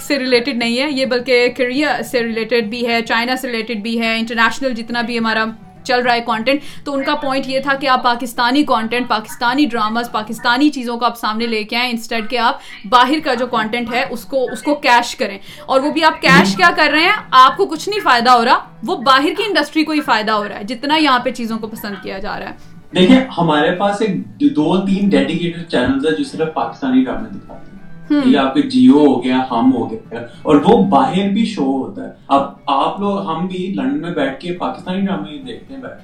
سے related نہیں ہے یہ بلکہ Korea سے related بھی ہے China سے ریلیٹڈ بھی ہے انٹرنیشنل جتنا بھی ہمارا چل رہا ہے کانٹینٹ تو ان کا پوائنٹ یہ تھا کہ آپ پاکستانی کانٹینٹ پاکستانی ڈراماز پاکستانی چیزوں کو آپ سامنے لے کے آئیں انسٹیڈ کہ آپ باہر کا جو کانٹینٹ ہے، اس کو اس کو کیش کریں۔ اور وہ بھی آپ کیش کیا کر رہے ہیں؟ آپ کو کچھ نہیں فائدہ ہو رہا، وہ باہر کی انڈسٹری کو ہی فائدہ ہو رہا ہے، جتنا یہاں پہ چیزوں کو پسند کیا جا رہا ہے۔ دیکھیں، ہمارے پاس ایک دو تین ڈیڈیکیٹڈ چینل ہے جو صرف پاکستانی ڈرامے دکھاتے ہیں۔ آپ کے جیو ہو گیا ہم ہو گیا۔ اور وہ باہر بھی شو ہوتا ہے۔ اب آپ لوگ ہم بھی لندن میں بیٹھ کے پاکستانی ڈرامے دیکھتے ہیں بیٹھ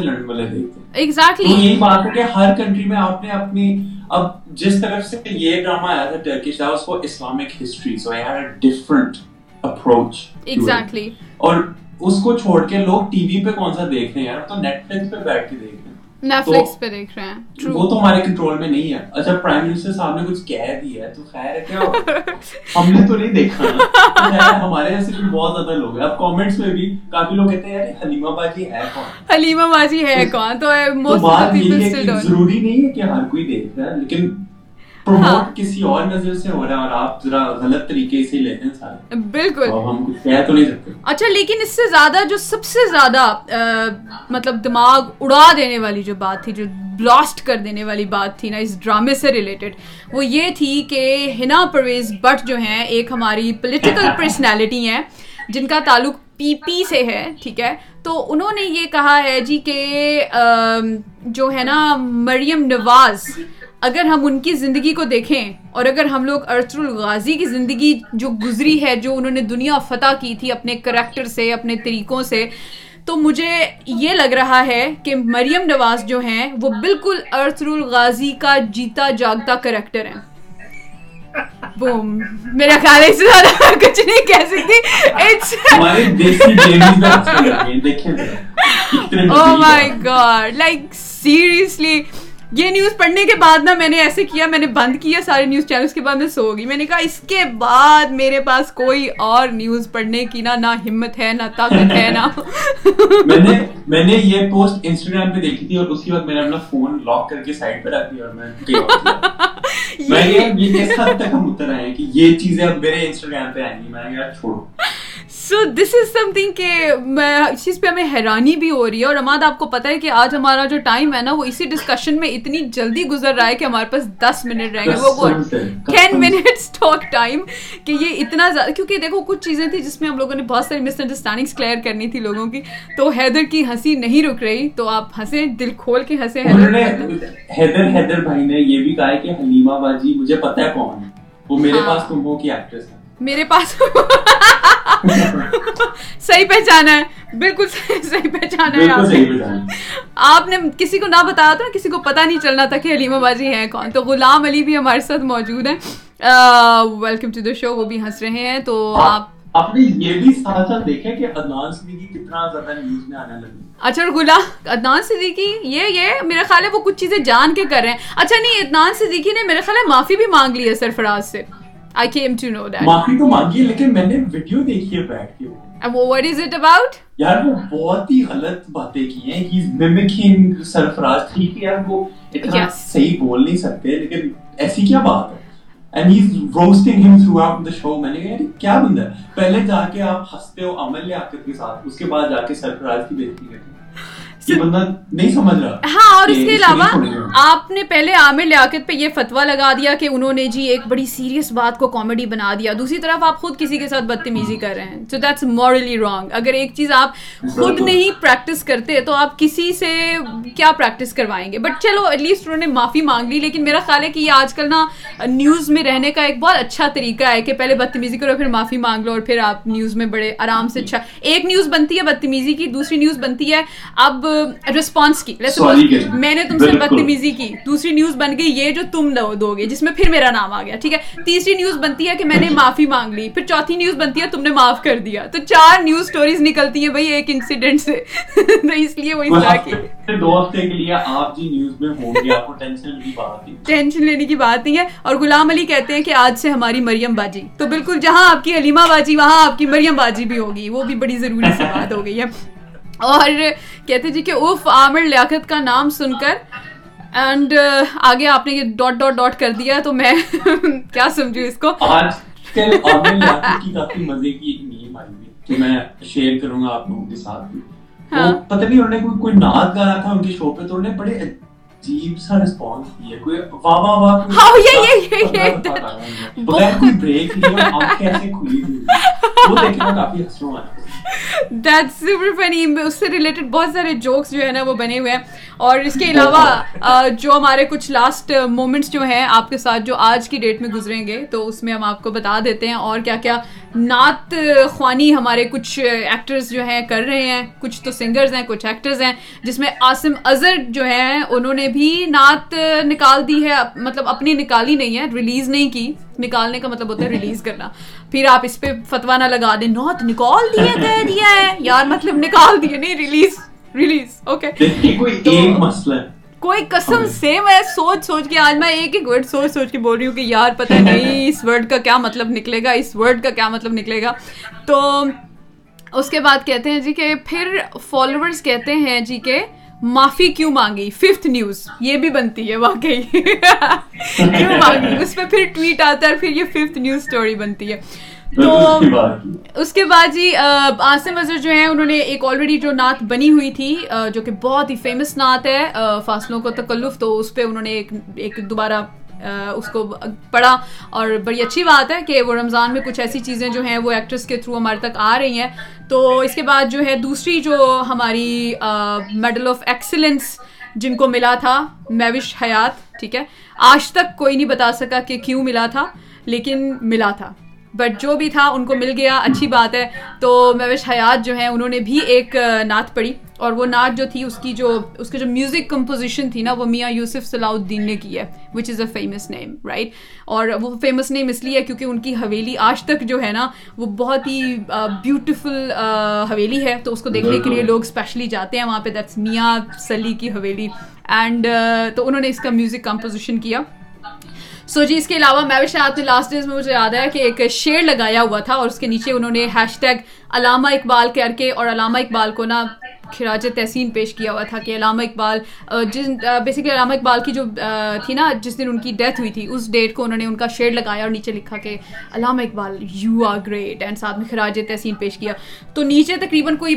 لندن والے دیکھتے ہیں؟ یہی بات ہے کہ ہر کنٹری میں آپ نے اپنی اب جس طرف سے یہ ڈرامہ آیا تھا ٹرکش تھا اس کو Islamic history so I had different approach exactly اور اس کو چھوڑ کے لوگ ٹی وی پہ کون سا دیکھ رہے ہیں؟ یار تو نیٹ فلکس پہ بیٹھ کے دیکھ رہے ہیں۔ نیٹفلکس پہ دیکھ رہے ہیں. وہ تو ہمارے کنٹرول میں نہیں ہے. اچھا پرائم منسٹر صاحب نے کچھ کہہ دیا ہے تو خیر ہے کیا <laughs> ہم نے تو نہیں دیکھا ہمارے ایسے بھی بہت زیادہ لوگ ہیں. اب کامنٹس میں بھی کافی لوگ کہتے ہیں یار حلیمہ باجی ہے کون? حلیمہ باجی ہے کون؟ تو بات یہ ہے کہ ضروری نہیں ہے کہ ہر کوئی دیکھ رہا ہے لیکن پروموٹ ہاں۔ کسی اور نظر سے ہو رہا ہے اور آپ ذرا غلط طریقے سے لیتے ہیں سارے۔ بالکل۔ ہم کچھ کہہ تو نہیں سکتے۔ اچھا لیکن اس سے زیادہ جو سب سے زیادہ مطلب دماغ اڑا دینے والی جو بات تھی جو بلاسٹ کر دینے والی بات تھی نا اس ڈرامے سے ریلیٹڈ وہ یہ تھی کہ ہنا پرویز بٹ جو ہیں ایک ہماری پولیٹیکل پرسنالٹی <laughs> ہیں جن کا تعلق پی پی سے ہے ٹھیک ہے؟ تو انہوں نے یہ کہا ہے جی کہ جو ہے نا مریم نواز اگر ہم ان کی زندگی کو دیکھیں اور اگر ہم لوگ ارسر الغازی کی زندگی جو گزری ہے جو انہوں نے دنیا فتح کی تھی اپنے کریکٹر سے اپنے طریقوں سے تو مجھے یہ لگ رہا ہے کہ مریم نواز جو ہیں وہ بالکل ارسر الغازی کا جیتا جاگتا کریکٹر ہیں۔ بوم میرا خیال ہے اس سے زیادہ کچھ نہیں کہہ سکتی۔ Oh my God like seriously یہ نیوز پڑھنے کے بعد نا میں نے ایسے کیا میں نے بند کیا سارے نیوز چینل کے بعد میں سو گئی۔ میں نے کہا اس کے بعد میرے پاس کوئی اور نیوز پڑھنے کی نا نہ ہمت ہے نہ طاقت ہے نا۔ <laughs> میں نے میں نے یہ پوسٹ انسٹاگرام پہ دیکھی تھی اور اسی وقت میں نے اپنا فون لاک کر کے سائڈ پہ رکھ دیا اور میں <laughs> یہ اس حد تک ہم اتر آئے کہ یہ چیزیں اب میرے انسٹاگرام پہ آئیں گی؟ میں نے کہا چھوڑو۔ سو دس از سم تھنگ کہ میں اس چیز پہ ہمیں حیرانی بھی ہو رہی ہے اور اماد آپ کو پتا ہے کہ آج ہمارا جو ٹائم ہے نا وہ اسی ڈسکشن میں اتنی جلدی گزر رہا ہے کہ ہمارے پاس دس منٹ رہیں گے وہ ٹین منٹس ٹاک ٹائم کہ یہ اتنا زیادہ کیونکہ دیکھو کچھ چیزیں تھیں جس میں ہم لوگوں نے بہت ساری مس انڈرسٹینڈنگس کلیئر کرنی تھی لوگوں کی۔ تو حیدر کی ہنسی نہیں رک رہی۔ تو آپ ہنسیں دل کھول کے ہنسے حیدر حیدر بھائی نے یہ بھی کہا ہے کہ حلیمہ باجی مجھے پتا ہے کون وہ میرے ہاں۔ پاس تم ہو کی ایکٹریس ہے میرے پاس صحیح پہچانا ہے بالکل صحیح پہچانا ہے آپ نے۔ کسی کو نہ بتایا تھا کسی کو پتا نہیں چلنا تھا کہ حلیمہ بازی ہے کون۔ تو غلام علی بھی ہمارے ساتھ موجود ہیں۔ ویلکم ٹو دا شو وہ بھی ہنس رہے ہیں۔ تو آپ آپ نے یہ بھی ساتھ ساتھ دیکھا کہ عدنان صدیقی کتنا زیادہ نیوز میں آنے لگی اچھا غلام عدنان صدیقی یہ یہ میرا خیال ہے وہ کچھ چیزیں جان کے کر رہے ہیں۔ اچھا نہیں عدنان صدیقی نے میرا خیال ہے معافی بھی مانگ لی ہے سرفراز سے۔ I came to know that. معافی تو مانگی لیکن میں نے ویڈیو دیکھی ہے بیٹھ کے what is it about? یار وہ بہت ہی غلط باتیں کی ہیں he's mimicking سرفراز ٹھیک ہے یار وہ اتنا صحیح بول نہیں سکتے لیکن ایسی کیا بات ہے and he's roasting him throughout the show میں نے کہا کیا بندہ ہے پہلے جا کے آپ ہنستے ہو عمل لیاقت کے ساتھ اس کے بعد جا کے سرفراز کی بےزتی کرتے ہاں اور اس کے علاوہ آپ نے پہلے عامر لیاقت پہ یہ فتوا لگا دیا کہ انہوں نے جی ایک بڑی سیریس بات کو کامیڈی بنا دیا۔ دوسری طرف آپ خود کسی کے ساتھ بدتمیزی کر رہے ہیں۔ سو دیٹس مورلی رانگ اگر ایک چیز آپ خود نہیں پریکٹس کرتے تو آپ کسی سے کیا پریکٹس کروائیں گے؟ بٹ چلو ایٹ لیسٹ انہوں نے معافی مانگ لی لیکن میرا خیال ہے کہ یہ آج کل نا نیوز میں رہنے کا ایک بہت اچھا طریقہ ہے کہ پہلے بدتمیزی کرو پھر معافی مانگ لو اور پھر آپ نیوز میں بڑے آرام سے اچھا۔ ایک نیوز بنتی ہے بدتمیزی کی دوسری نیوز بنتی ہے۔ اب رسپانس کی. میں نے تم سے بدتمیزی کی. دوسری نیوز بن گئی یہ جو تم دو گے جس میں پھر میرا نام آ گیا ٹھیک ہے؟ تیسری نیوز بنتی ہے کہ میں نے معافی مانگ لی پھر چوتھی نیوز بنتی ہے تم نے معاف کر دیا۔ تو چار نیوز سٹوریز نکلتی ہیں بھائی ایک انسیڈنٹ سے. <laughs> اس لیے وہ اس طرح کی. <laughs> ٹینشن لینے کی بات نہیں ہے۔ اور غلام علی کہتے ہیں کہ آج سے ہماری مریم باجی۔ تو بالکل جہاں آپ کی علیمہ باجی وہاں آپ کی مریم باجی بھی ہوگی۔ وہ بھی بڑی ضروری سی بات ہو گئی ہے۔ اور کہتے جی کہ اف عامر لیاقت کا نام سن کر اینڈ آگے آپ نے یہ ڈاٹ ڈاٹ ڈاٹ کر دیا تو میں <laughs> کیا سمجھوں اس کو؟ کافی مزے کی ایک نیم آئی ہوئی کہ میں شیئر کروں گا آپ لوگوں کے ساتھ ہاں۔ پتہ نہیں انہوں نے کوئی کوئی نعت گا رہا تھا ان کے شو پہ تو انہوں نے بڑے عجیب سا رسپانس دیا کوئی واہ واہ واہ ہاں یہ یہ یہ بغیر کوئی بریک آنکھیں ایسے کھلی ہوئی۔ وہ کافی ہنسوں آیا دیٹ سپر فنی اس سے ریلیٹڈ بہت سارے جوکس جو ہے نا وہ بنے ہوئے ہیں. اور اس کے علاوہ جو ہمارے کچھ لاسٹ مومنٹس جو ہیں آپ کے ساتھ جو آج کی ڈیٹ میں گزریں گے، تو اس میں ہم آپ کو بتا دیتے ہیں اور کیا کیا نعت خوانی ہمارے کچھ ایکٹرز جو ہیں کر رہے ہیں. کچھ تو سنگرز ہیں، کچھ ایکٹرز ہیں، جس میں عاصم اظہر جو ہیں، انہوں نے بھی نعت نکال دی ہے. مطلب اپنی نکالی نہیں ہے ریلیز نہیں کی. نکالنے کا مطلب ہوتا ہے ریلیز کرنا۔ پھر آپ اس پہ فتوا نہ لگا دیں۔ نوت نکال دیا کہہ دیا ہے۔ یار مطلب نکال دیے نہیں ریلیز ریلیز اوکے کوئی قسم سے میں سوچ سوچ کے آج میں ایک ایک ورڈ سوچ سوچ کے بول رہی ہوں کہ یار پتہ نہیں اس ورڈ کا کیا مطلب نکلے گا اس ورڈ کا کیا مطلب نکلے گا۔ تو اس کے بعد کہتے ہیں جی کہ پھر فالوورز کہتے ہیں جی کہ معافی کیوں مانگی؟ ففتھ نیوز یہ بھی بنتی ہے واقعی۔ <laughs> کیوں مانگی؟ اس پہ پھر ٹویٹ آتا ہے پھر یہ ففتھ نیوز اسٹوری بنتی ہے۔ تو اس کے بعد جی آصم اظہر جو ہیں انہوں نے ایک آلریڈی جو نعت بنی ہوئی تھی جو کہ بہت ہی فیمس نعت ہے فاصلوں کو تکلف تو اس پہ انہوں نے ایک ایک دوبارہ اس کو پڑھا۔ اور بڑی اچھی بات ہے کہ وہ رمضان میں کچھ ایسی چیزیں جو ہیں وہ ایکٹرس کے تھرو ہمارے تک آ رہی ہیں۔ تو اس کے بعد جو ہے دوسری جو ہماری میڈل آف ایکسلنس جن کو ملا تھا میوش حیات، ٹھیک ہے۔ آج تک کوئی نہیں بتا سکا کہ کیوں ملا تھا، لیکن ملا تھا۔ بٹ جو بھی تھا ان کو مل گیا اچھی بات ہے۔ تو میوش حیات جو ہیں انہوں نے بھی ایک نعت پڑھی۔ اور وہ نعت جو تھی اس کی جو اس کی جو میوزک کمپوزیشن تھی نا وہ میاں یوسف صلاح الدین نے کی ہے which is a famous name right اور وہ فیمس نیم اس لیے کیونکہ ان کی حویلی آج تک جو ہے نا وہ بہت ہی بیوٹیفل حویلی ہے۔ تو اس کو دیکھنے کے لیے لوگ اسپیشلی جاتے ہیں۔ وہاں پہ دیٹس میاں سلی کی حویلی۔ اینڈ تو انہوں نے اس کا میوزک کمپوزیشن کیا۔ سو جی اس کے علاوہ میں شاید لاسٹ ڈیز میں مجھے یاد ہے کہ ایک شیئر لگایا ہوا تھا اور اس کے نیچے انہوں نے ہیش ٹیگ علامہ اقبال کر کے اور علامہ اقبال کو نا خراج تحسین پیش کیا ہوا تھا کہ علامہ اقبال جن بیسکلی علامہ اقبال کی جو تھی نا، جس دن ان کی ڈیتھ ہوئی تھی، اس ڈیٹ کو انہوں نے ان کا شیئر لگایا اور نیچے لکھا کہ Allama Iqbal you are great and ساتھ میں خراج تحسین پیش کیا۔ تو نیچے تقریباً کوئی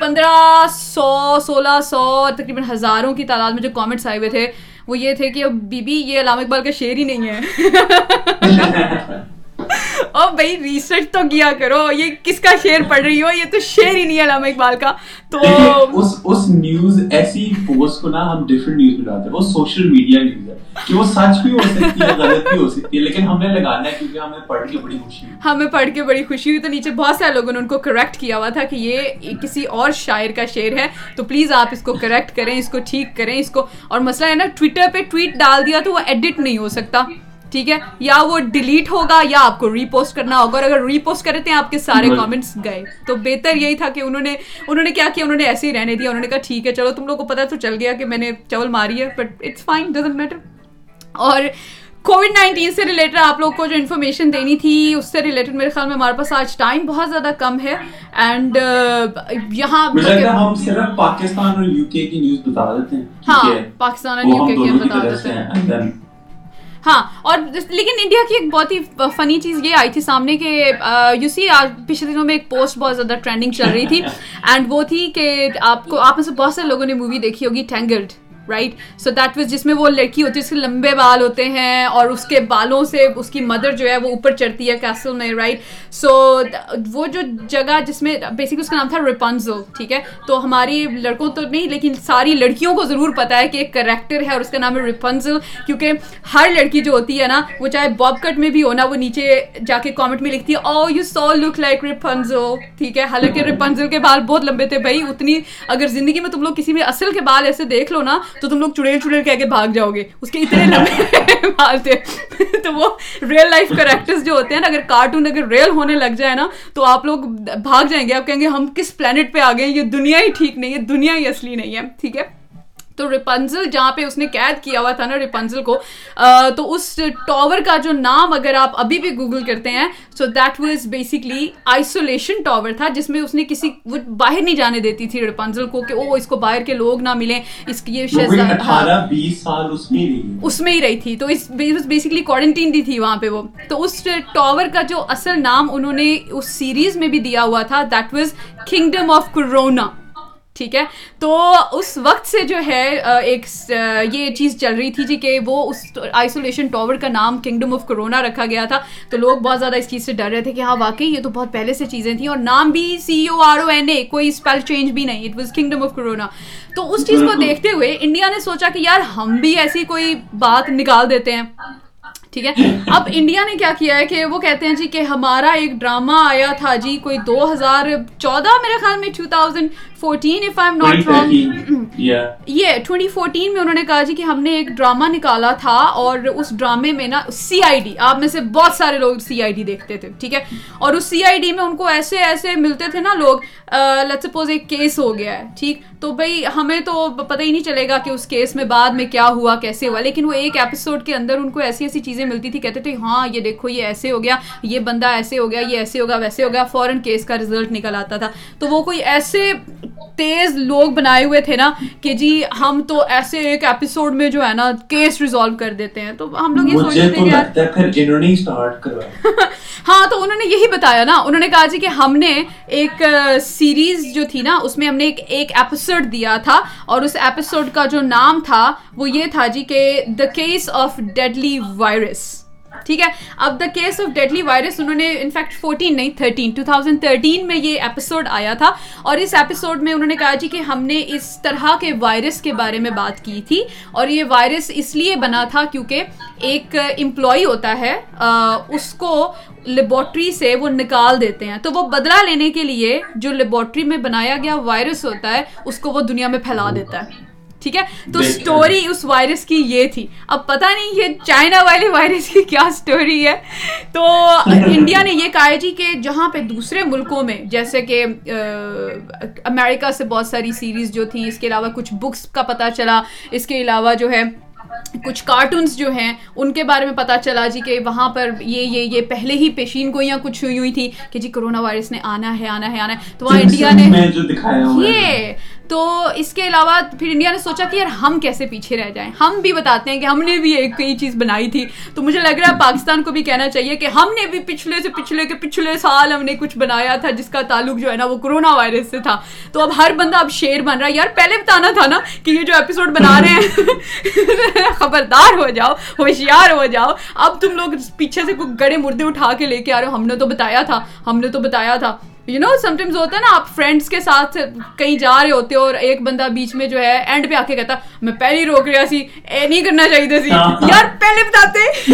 پندرہ سو، سولہ سو تقریباً ہزاروں کی تعداد میں جو کامنٹس آئے ہوئے تھے وہ یہ تھے کہ بی بی یہ علامہ اقبال کا شعر ہی نہیں ہے۔ <laughs> <laughs> او بھائی ریسرچ تو کیا کرو یہ کس کا شعر پڑھ رہی ہو؟ یہ تو شعر ہی نہیں ہے علامہ اقبال کا۔ تو اس اس نیوز ایسی پوسٹ کو نا ہم ڈیفرنٹ نیوز میں ڈالتے ہیں۔ وہ سوشل میڈیا نیوز ہے کہ وہ سچ بھی ہو سکتی ہے غلط بھی ہو سکتی ہے لیکن ہم نے لگانا ہے کیونکہ ہمیں پڑھ کے بڑی خوشی ہوئی۔ ہمیں پڑھ کے بڑی خوشی ہوئی۔ تو نیچے بہت سارے لوگوں نے ان کو کریکٹ کیا ہوا تھا کہ یہ کسی اور شاعر کا شعر ہے۔ تو پلیز آپ اس کو کریکٹ کریں اس کو ٹھیک کریں اس کو۔ اور مسئلہ ہے نا ٹویٹر پہ ٹویٹ ڈال دیا تو وہ ایڈٹ نہیں ہو سکتا۔ ٹھیک ہے؟ یا وہ ڈیلیٹ ہوگا یا آپ کو ری پوسٹ کرنا ہوگا اور اگر ری پوسٹ کرے تھے آپ کے سارے کامنٹس گئے۔ تو بہتر یہی تھا کہ انہوں نے انہوں نے کیا کیا؟ انہوں نے ایسے ہی رہنے دیا۔ انہوں نے کہا ٹھیک ہے چلو تم لوگ کو پتا تو چل گیا کہ میں نے چول ماری ہے but it's fine doesn't matter اور کووڈ نائنٹین سے ریلیٹڈ آپ لوگ کو جو انفارمیشن دینی تھی اس سے ریلیٹڈ میرے خیال میں ہمارے پاس آج ٹائم بہت زیادہ کم ہے۔ اینڈ یہاں ہم صرف پاکستان اور یو کے کی نیوز بتا دیتے ہیں۔ ہاں پاکستان اور یو کے کی بتا دیتے ہیں۔ ہاں اور لیکن انڈیا کی ایک بہت ہی فنی چیز یہ آئی تھی سامنے کہ یو سی پچھلے دنوں میں ایک پوسٹ بہت زیادہ ٹرینڈنگ چل رہی تھی اینڈ وہ تھی کہ آپ کو، آپ میں سے بہت سارے لوگوں نے مووی دیکھی ہوگی Tangled right so that was جس میں وہ لڑکی ہوتی ہے، اس کے لمبے بال ہوتے ہیں اور اس کے بالوں سے اس کی مدر جو ہے وہ اوپر چڑھتی ہے کیسل میں رائٹ سو وہ جو جگہ جس میں بیسک اس کا نام تھا ریپنزل ٹھیک ہے؟ تو ہماری لڑکوں تو نہیں، لیکن ساری لڑکیوں کو ضرور پتا ہے کہ ایک کریکٹر ہے اور اس کا نام ہے ریپنزل کیونکہ ہر لڑکی جو ہوتی ہے نا، وہ چاہے باب کٹ میں بھی ہونا وہ نیچے جا کے کامنٹ میں لکھتی ہے او یو سو لک لائک ریپنزل ٹھیک ہے؟ حالانکہ ریپنزل کے بال بہت لمبے تھے بھائی، اتنی اگر زندگی میں تم لوگ کسی میں اصل کے بال ایسے دیکھ لو نا تو تم لوگ چڑیل چڑیل کہہ کے بھاگ جاؤ گے۔ اس کے اتنے لمبے بال تھے تو وہ ریئل لائف کریکٹرز جو ہوتے ہیں نا، اگر کارٹون اگر ریئل ہونے لگ جائے نا، تو آپ لوگ بھاگ جائیں گے۔ آپ کہیں گے، ہم کس پلانٹ پہ آ گئے یہ دنیا ہی ٹھیک نہیں ہے، دنیا ہی اصلی نہیں ہے۔ ٹھیک ہے؟ تو ریپنزل جہاں پہ اس نے قید کیا ہوا تھا نا ریپنزل کو تو اس ٹاور کا جو نام اگر آپ ابھی بھی گوگل کرتے ہیں so that was basically isolation tower تھا جس میں اس نے کسی وہ باہر نہیں جانے دیتی تھی ریپنزل کو کہ او اس کو باہر کے لوگ نہ ملیں اس کی یہ اس میں ہی رہی۔ تھی تو اس بیسکلی کوارنٹین دی تھی وہاں پہ وہ۔ تو اس ٹاور کا جو اصل نام انہوں نے اس سیریز میں بھی دیا ہوا تھا that was kingdom of corona ٹھیک ہے؟ تو اس وقت سے جو ہے ایک یہ چیز چل رہی تھی جی کہ وہ اس آئسولیشن ٹاور کا نام کنگڈم آف کرونا رکھا گیا تھا۔ تو لوگ بہت زیادہ اس چیز سے ڈر رہے تھے کہ ہاں واقعی یہ تو بہت پہلے سے چیزیں تھیں اور نام بھی سی او آر او این اے کوئی اسپیل چینج بھی نہیں۔ It was kingdom of corona تو اس چیز کو دیکھتے ہوئے انڈیا نے سوچا کہ یار، ہم بھی ایسی کوئی بات نکال دیتے ہیں۔ ٹھیک ہے؟ اب انڈیا نے کیا کیا ہے کہ وہ کہتے ہیں جی کہ ہمارا ایک ڈرامہ آیا تھا جی کوئی دو ہزار چودہ میرے خیال میں two thousand fourteen if I not wrong یہ ٹوینٹی فورٹین میں انہوں نے کہا جی کہ ہم نے ایک ڈرامہ نکالا تھا اور اس ڈرامے میں نا سی آئی ڈی آپ میں سے بہت سارے لوگ سی آئی ڈی دیکھتے تھے ٹھیک ہے؟ اور اس سی آئی ڈی میں ان کو ایسے ایسے ملتے تھے نا لوگ لیٹ سپوز ایک کیس ہو گیا ہے ٹھیک؟ تو بھائی ہمیں تو پتہ ہی نہیں چلے گا کہ اس کیس میں بعد میں کیا ہوا کیسے ہوا لیکن وہ ایک ایپیسوڈ کے اندر ان کو ایسی ایسی چیزیں ملتی تھی کہتے تھے ہاں یہ دیکھو یہ ایسے ہو گیا یہ بندہ ایسے ہو گیا یہ ایسے ہوگا ویسے ہو گیا فوراً کیس کا ریزلٹ نکل آتا تھا۔ تو وہ کوئی ایسے تیز لوگ بنائے ہوئے تھے نا کہ جی ہم تو ایسے ایک ایپیسوڈ میں جو ہے نا کیس ریزالو کر دیتے ہیں۔ تو ہم لوگ یہ سوچتے ہیں <laughs> ہاں تو انہوں نے یہی بتایا نا۔ انہوں نے کہا جی کہ ہم نے ایک سیریز جو تھی نا اس میں ہم نے ایک ایپیسوڈ دیا تھا اور اس ایپیسوڈ کا جو نام تھا وہ یہ تھا جی کہ the case of deadly virus ٹھیک ہے؟ اب the case of deadly virus انہوں نے انفیکٹ فورٹین نہیں تھرٹین ٹو تھاؤزینڈ تھرٹین میں یہ ایپیسوڈ آیا تھا اور اس ایپیسوڈ میں انہوں نے کہا جی کہ ہم نے اس طرح کے وائرس کے بارے میں بات کی تھی اور یہ وائرس اس لیے بنا تھا کیونکہ ایک امپلائی ہوتا ہے اس کو لیبورٹری سے وہ نکال دیتے ہیں۔ تو وہ بدلہ لینے کے لیے جو لیبورٹری میں بنایا گیا وائرس ہوتا ہے، اس کو وہ دنیا میں پھیلا دیتا ہے۔ ٹھیک ہے؟ تو اسٹوری اس وائرس کی یہ تھی۔ اب پتا نہیں یہ چائنا والے وائرس کی کیا اسٹوری ہے۔ تو <laughs> انڈیا نے یہ کہا جی کہ جہاں پہ دوسرے ملکوں میں جیسے کہ امریکہ سے بہت ساری سیریز جو تھیں اس کے علاوہ کچھ بکس کا پتہ چلا۔ اس کے علاوہ جو ہے کچھ کارٹونس جو ہیں ان کے بارے میں پتا چلا جی کہ وہاں پر یہ یہ یہ پہلے ہی پیشین گوئیاں کچھ ہوئی ہوئی تھی کہ جی کرونا وائرس نے آنا ہے آنا ہے آنا ہے۔ تو وہاں انڈیا نے یہ تو اس کے علاوہ پھر انڈیا نے سوچا کہ یار ہم کیسے پیچھے رہ جائیں؟ ہم بھی بتاتے ہیں کہ ہم نے بھی ایک کئی چیز بنائی تھی۔ تو مجھے لگ رہا ہے پاکستان کو بھی کہنا چاہیے کہ ہم نے بھی پچھلے سے پچھلے کے پچھلے سال ہم نے کچھ بنایا تھا جس کا تعلق جو ہے نا وہ کرونا وائرس سے تھا۔ تو اب ہر بندہ اب شیر بن رہا ہے۔ یار پہلے بتانا تھا نا کہ یہ جو ایپیسوڈ بنا رہے ہیں، <laughs> خبردار ہو جاؤ، ہوشیار ہو جاؤ۔ اب تم لوگ پیچھے سے کوئی گڑے مردے اٹھا کے لے کے آ رہے ہو۔ ہم نے تو بتایا تھا، ہم نے تو بتایا تھا۔ یو نو سم ٹائمز ہوتا ہے نا آپ فرینڈس کے ساتھ کہیں جا رہے ہوتے ہو اور ایک بندہ بیچ میں جو ہے اینڈ پہ آ کے کہتا میں پہلے ہی روک رہا سی اے نہیں کرنا چاہیے سی. یار پہلے بتاتے. <laughs>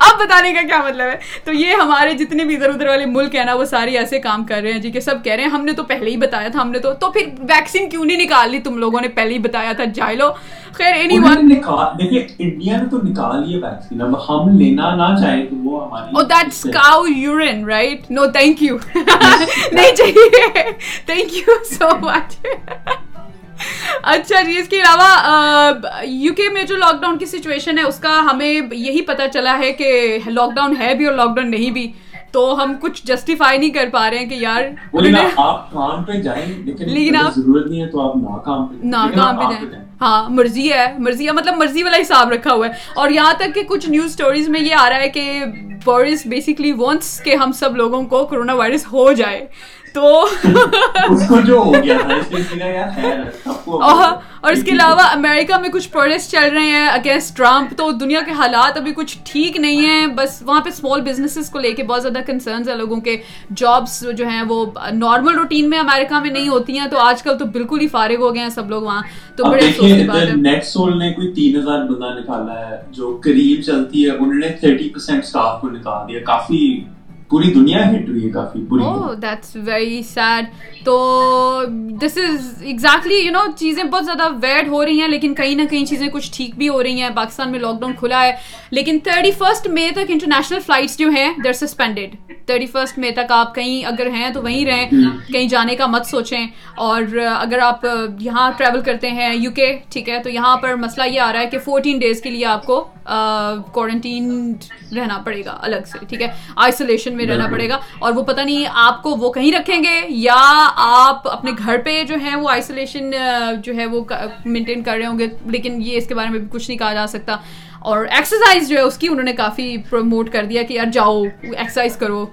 اب بتانے کا کیا مطلب ہے؟ تو یہ ہمارے جتنے بھی ادھر ادھر والے ملک ہیں نا وہ سارے ایسے کام کر رہے ہیں جی کہ سب کہہ رہے ہیں ہم نے تو پہلے ہی بتایا تھا ہم نے تو تو پھر ویکسین کیوں نہیں نکال لی؟ تم لوگوں نے پہلے ہی بتایا تھا جائے لو. خیر اینی ون دیکھیے انڈیا نے تو نکال لی ویکسین اب ہم لینا نہ تو وہ ہماری او that's cow urine right no thank you نہیں چاہیے. تھینک یو سو مچ اچھا جی اس کے علاوہ یو کے میں جو لاک ڈاؤن کی سچویشن ہے اس کا ہمیں یہی پتا چلا ہے کہ لاک ڈاؤن ہے بھی اور لاک ڈاؤن نہیں بھی. تو ہم کچھ جسٹیفائی نہیں کر پا رہے ہیں کہ یار لیکن آپ ناکام پہ جائیں۔ ہاں مرضی ہے مرضی ہے مطلب مرضی والا حساب رکھا ہوا ہے۔ اور یہاں تک کہ کچھ نیوز اسٹوریز میں یہ آ رہا ہے کہ بورس بیسکلی وانٹس کہ ہم سب لوگوں کو کرونا وائرس ہو جائے۔ تو اور اس کے علاوہ امریکہ میں کچھ پروٹیسٹ چل رہے ہیں اگینسٹ ٹرمپ تو دنیا کے حالات ابھی کچھ ٹھیک نہیں ہیں۔ بس وہاں پہ اسمال بزنسز کو لے کے بہت زیادہ کنسرنز ہیں لوگوں کے۔ جابس جو ہیں وہ نارمل روٹین میں امریکہ میں نہیں ہوتی ہیں تو آج کل تو بالکل ہی فارغ ہو گئے ہیں سب لوگ وہاں۔ تو بڑے افسوس کی بات ہے۔ نیٹ سول نے کوئی تین ہزار بندہ نکالا ہے جو قریب چلتی ہے انہوں نے تھرٹی پرسینٹ اسٹاف کو نکال دیا کافی پوری دنیا ہٹ ہوئی ہے کافی پوری دیٹس ویری سیڈ تو دس از ایگزیکٹلی یو نو چیزیں بہت زیادہ ویڈ ہو رہی ہیں لیکن کہیں نہ کہیں چیزیں کچھ ٹھیک بھی ہو رہی ہیں۔ پاکستان میں لاک ڈاؤن کھلا ہے لیکن تھرٹی فرسٹ مے تک انٹرنیشنل فلائٹس جو ہیں they're suspended thirty first May تک آپ کہیں اگر ہیں تو وہیں رہیں کہیں جانے کا مت سوچیں۔ اور اگر آپ یہاں ٹریول کرتے ہیں یو کے ٹھیک ہے تو یہاں پر مسئلہ یہ آ رہا ہے کہ فورٹین ڈیز کے لیے آپ کو کوارنٹین رہنا پڑے گا الگ سے ٹھیک ہے۔ آئسولیشن میں رہنا پڑے گا۔ اور وہ پتہ نہیں آپ کو وہ کہیں رکھیں گے یا آپ اپنے گھر پہ جو ہے وہ آئسولیشن جو ہے وہ مینٹین کر رہے ہوں گے لیکن یہ اس کے بارے میں بھی کچھ نہیں کہا جا سکتا۔ اور ایکسرسائز جو ہے اس کی انہوں نے کافی پروموٹ کر دیا کہ یار جاؤ ایکسرسائز کرو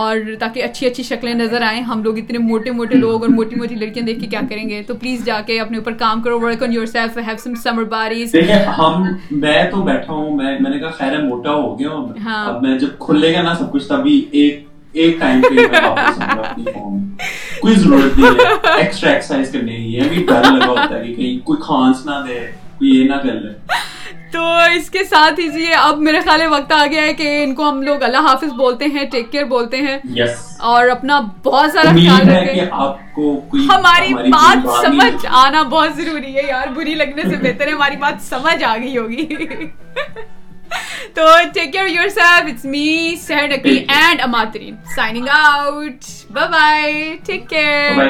اور تاکہ اچھی اچھی شکلیں نظر آئیں۔ ہم لوگ اتنے موٹے موٹے لوگ اور موٹی موٹی لڑکیاں دیکھ کے کیا کریں گے؟ تو پلیز جا کے اپنے اوپر کام کرو work on yourself have some summer berries ہم میں تو بیٹھا ہوں میں میں نے کہا خیر ہے موٹا ہو گیا ہوں۔ ہاں۔ اب میں جب کھلے گا نا سب کچھ تبھی ایک ایک ٹائم پہ میں واپس آؤں گا اپنی فارم کوئی ضرورت نہیں ہے ایکسٹرا ایکسرسائز کرنے کی یہ بھی ڈر لگا ہوتا ہے کہ کہیں کوئی کھانس نہ دے۔ کوئی یہ نہ کر لے۔ تو اس کے ساتھ ہی جی اب میرے خیال وقت آ گیا ہے کہ ان کو ہم لوگ اللہ حافظ بولتے ہیں ٹیک کیئر بولتے ہیں۔ اور اپنا بہت سارا خیال رکھیں۔ ہماری بات سمجھ آنا بہت ضروری ہے یار بری لگنے سے بہتر ہے ہماری بات سمجھ آ گئی ہوگی۔ <laughs> تو take care yourself it's me Sehar Naqi and اماترین signing out bye bye take care.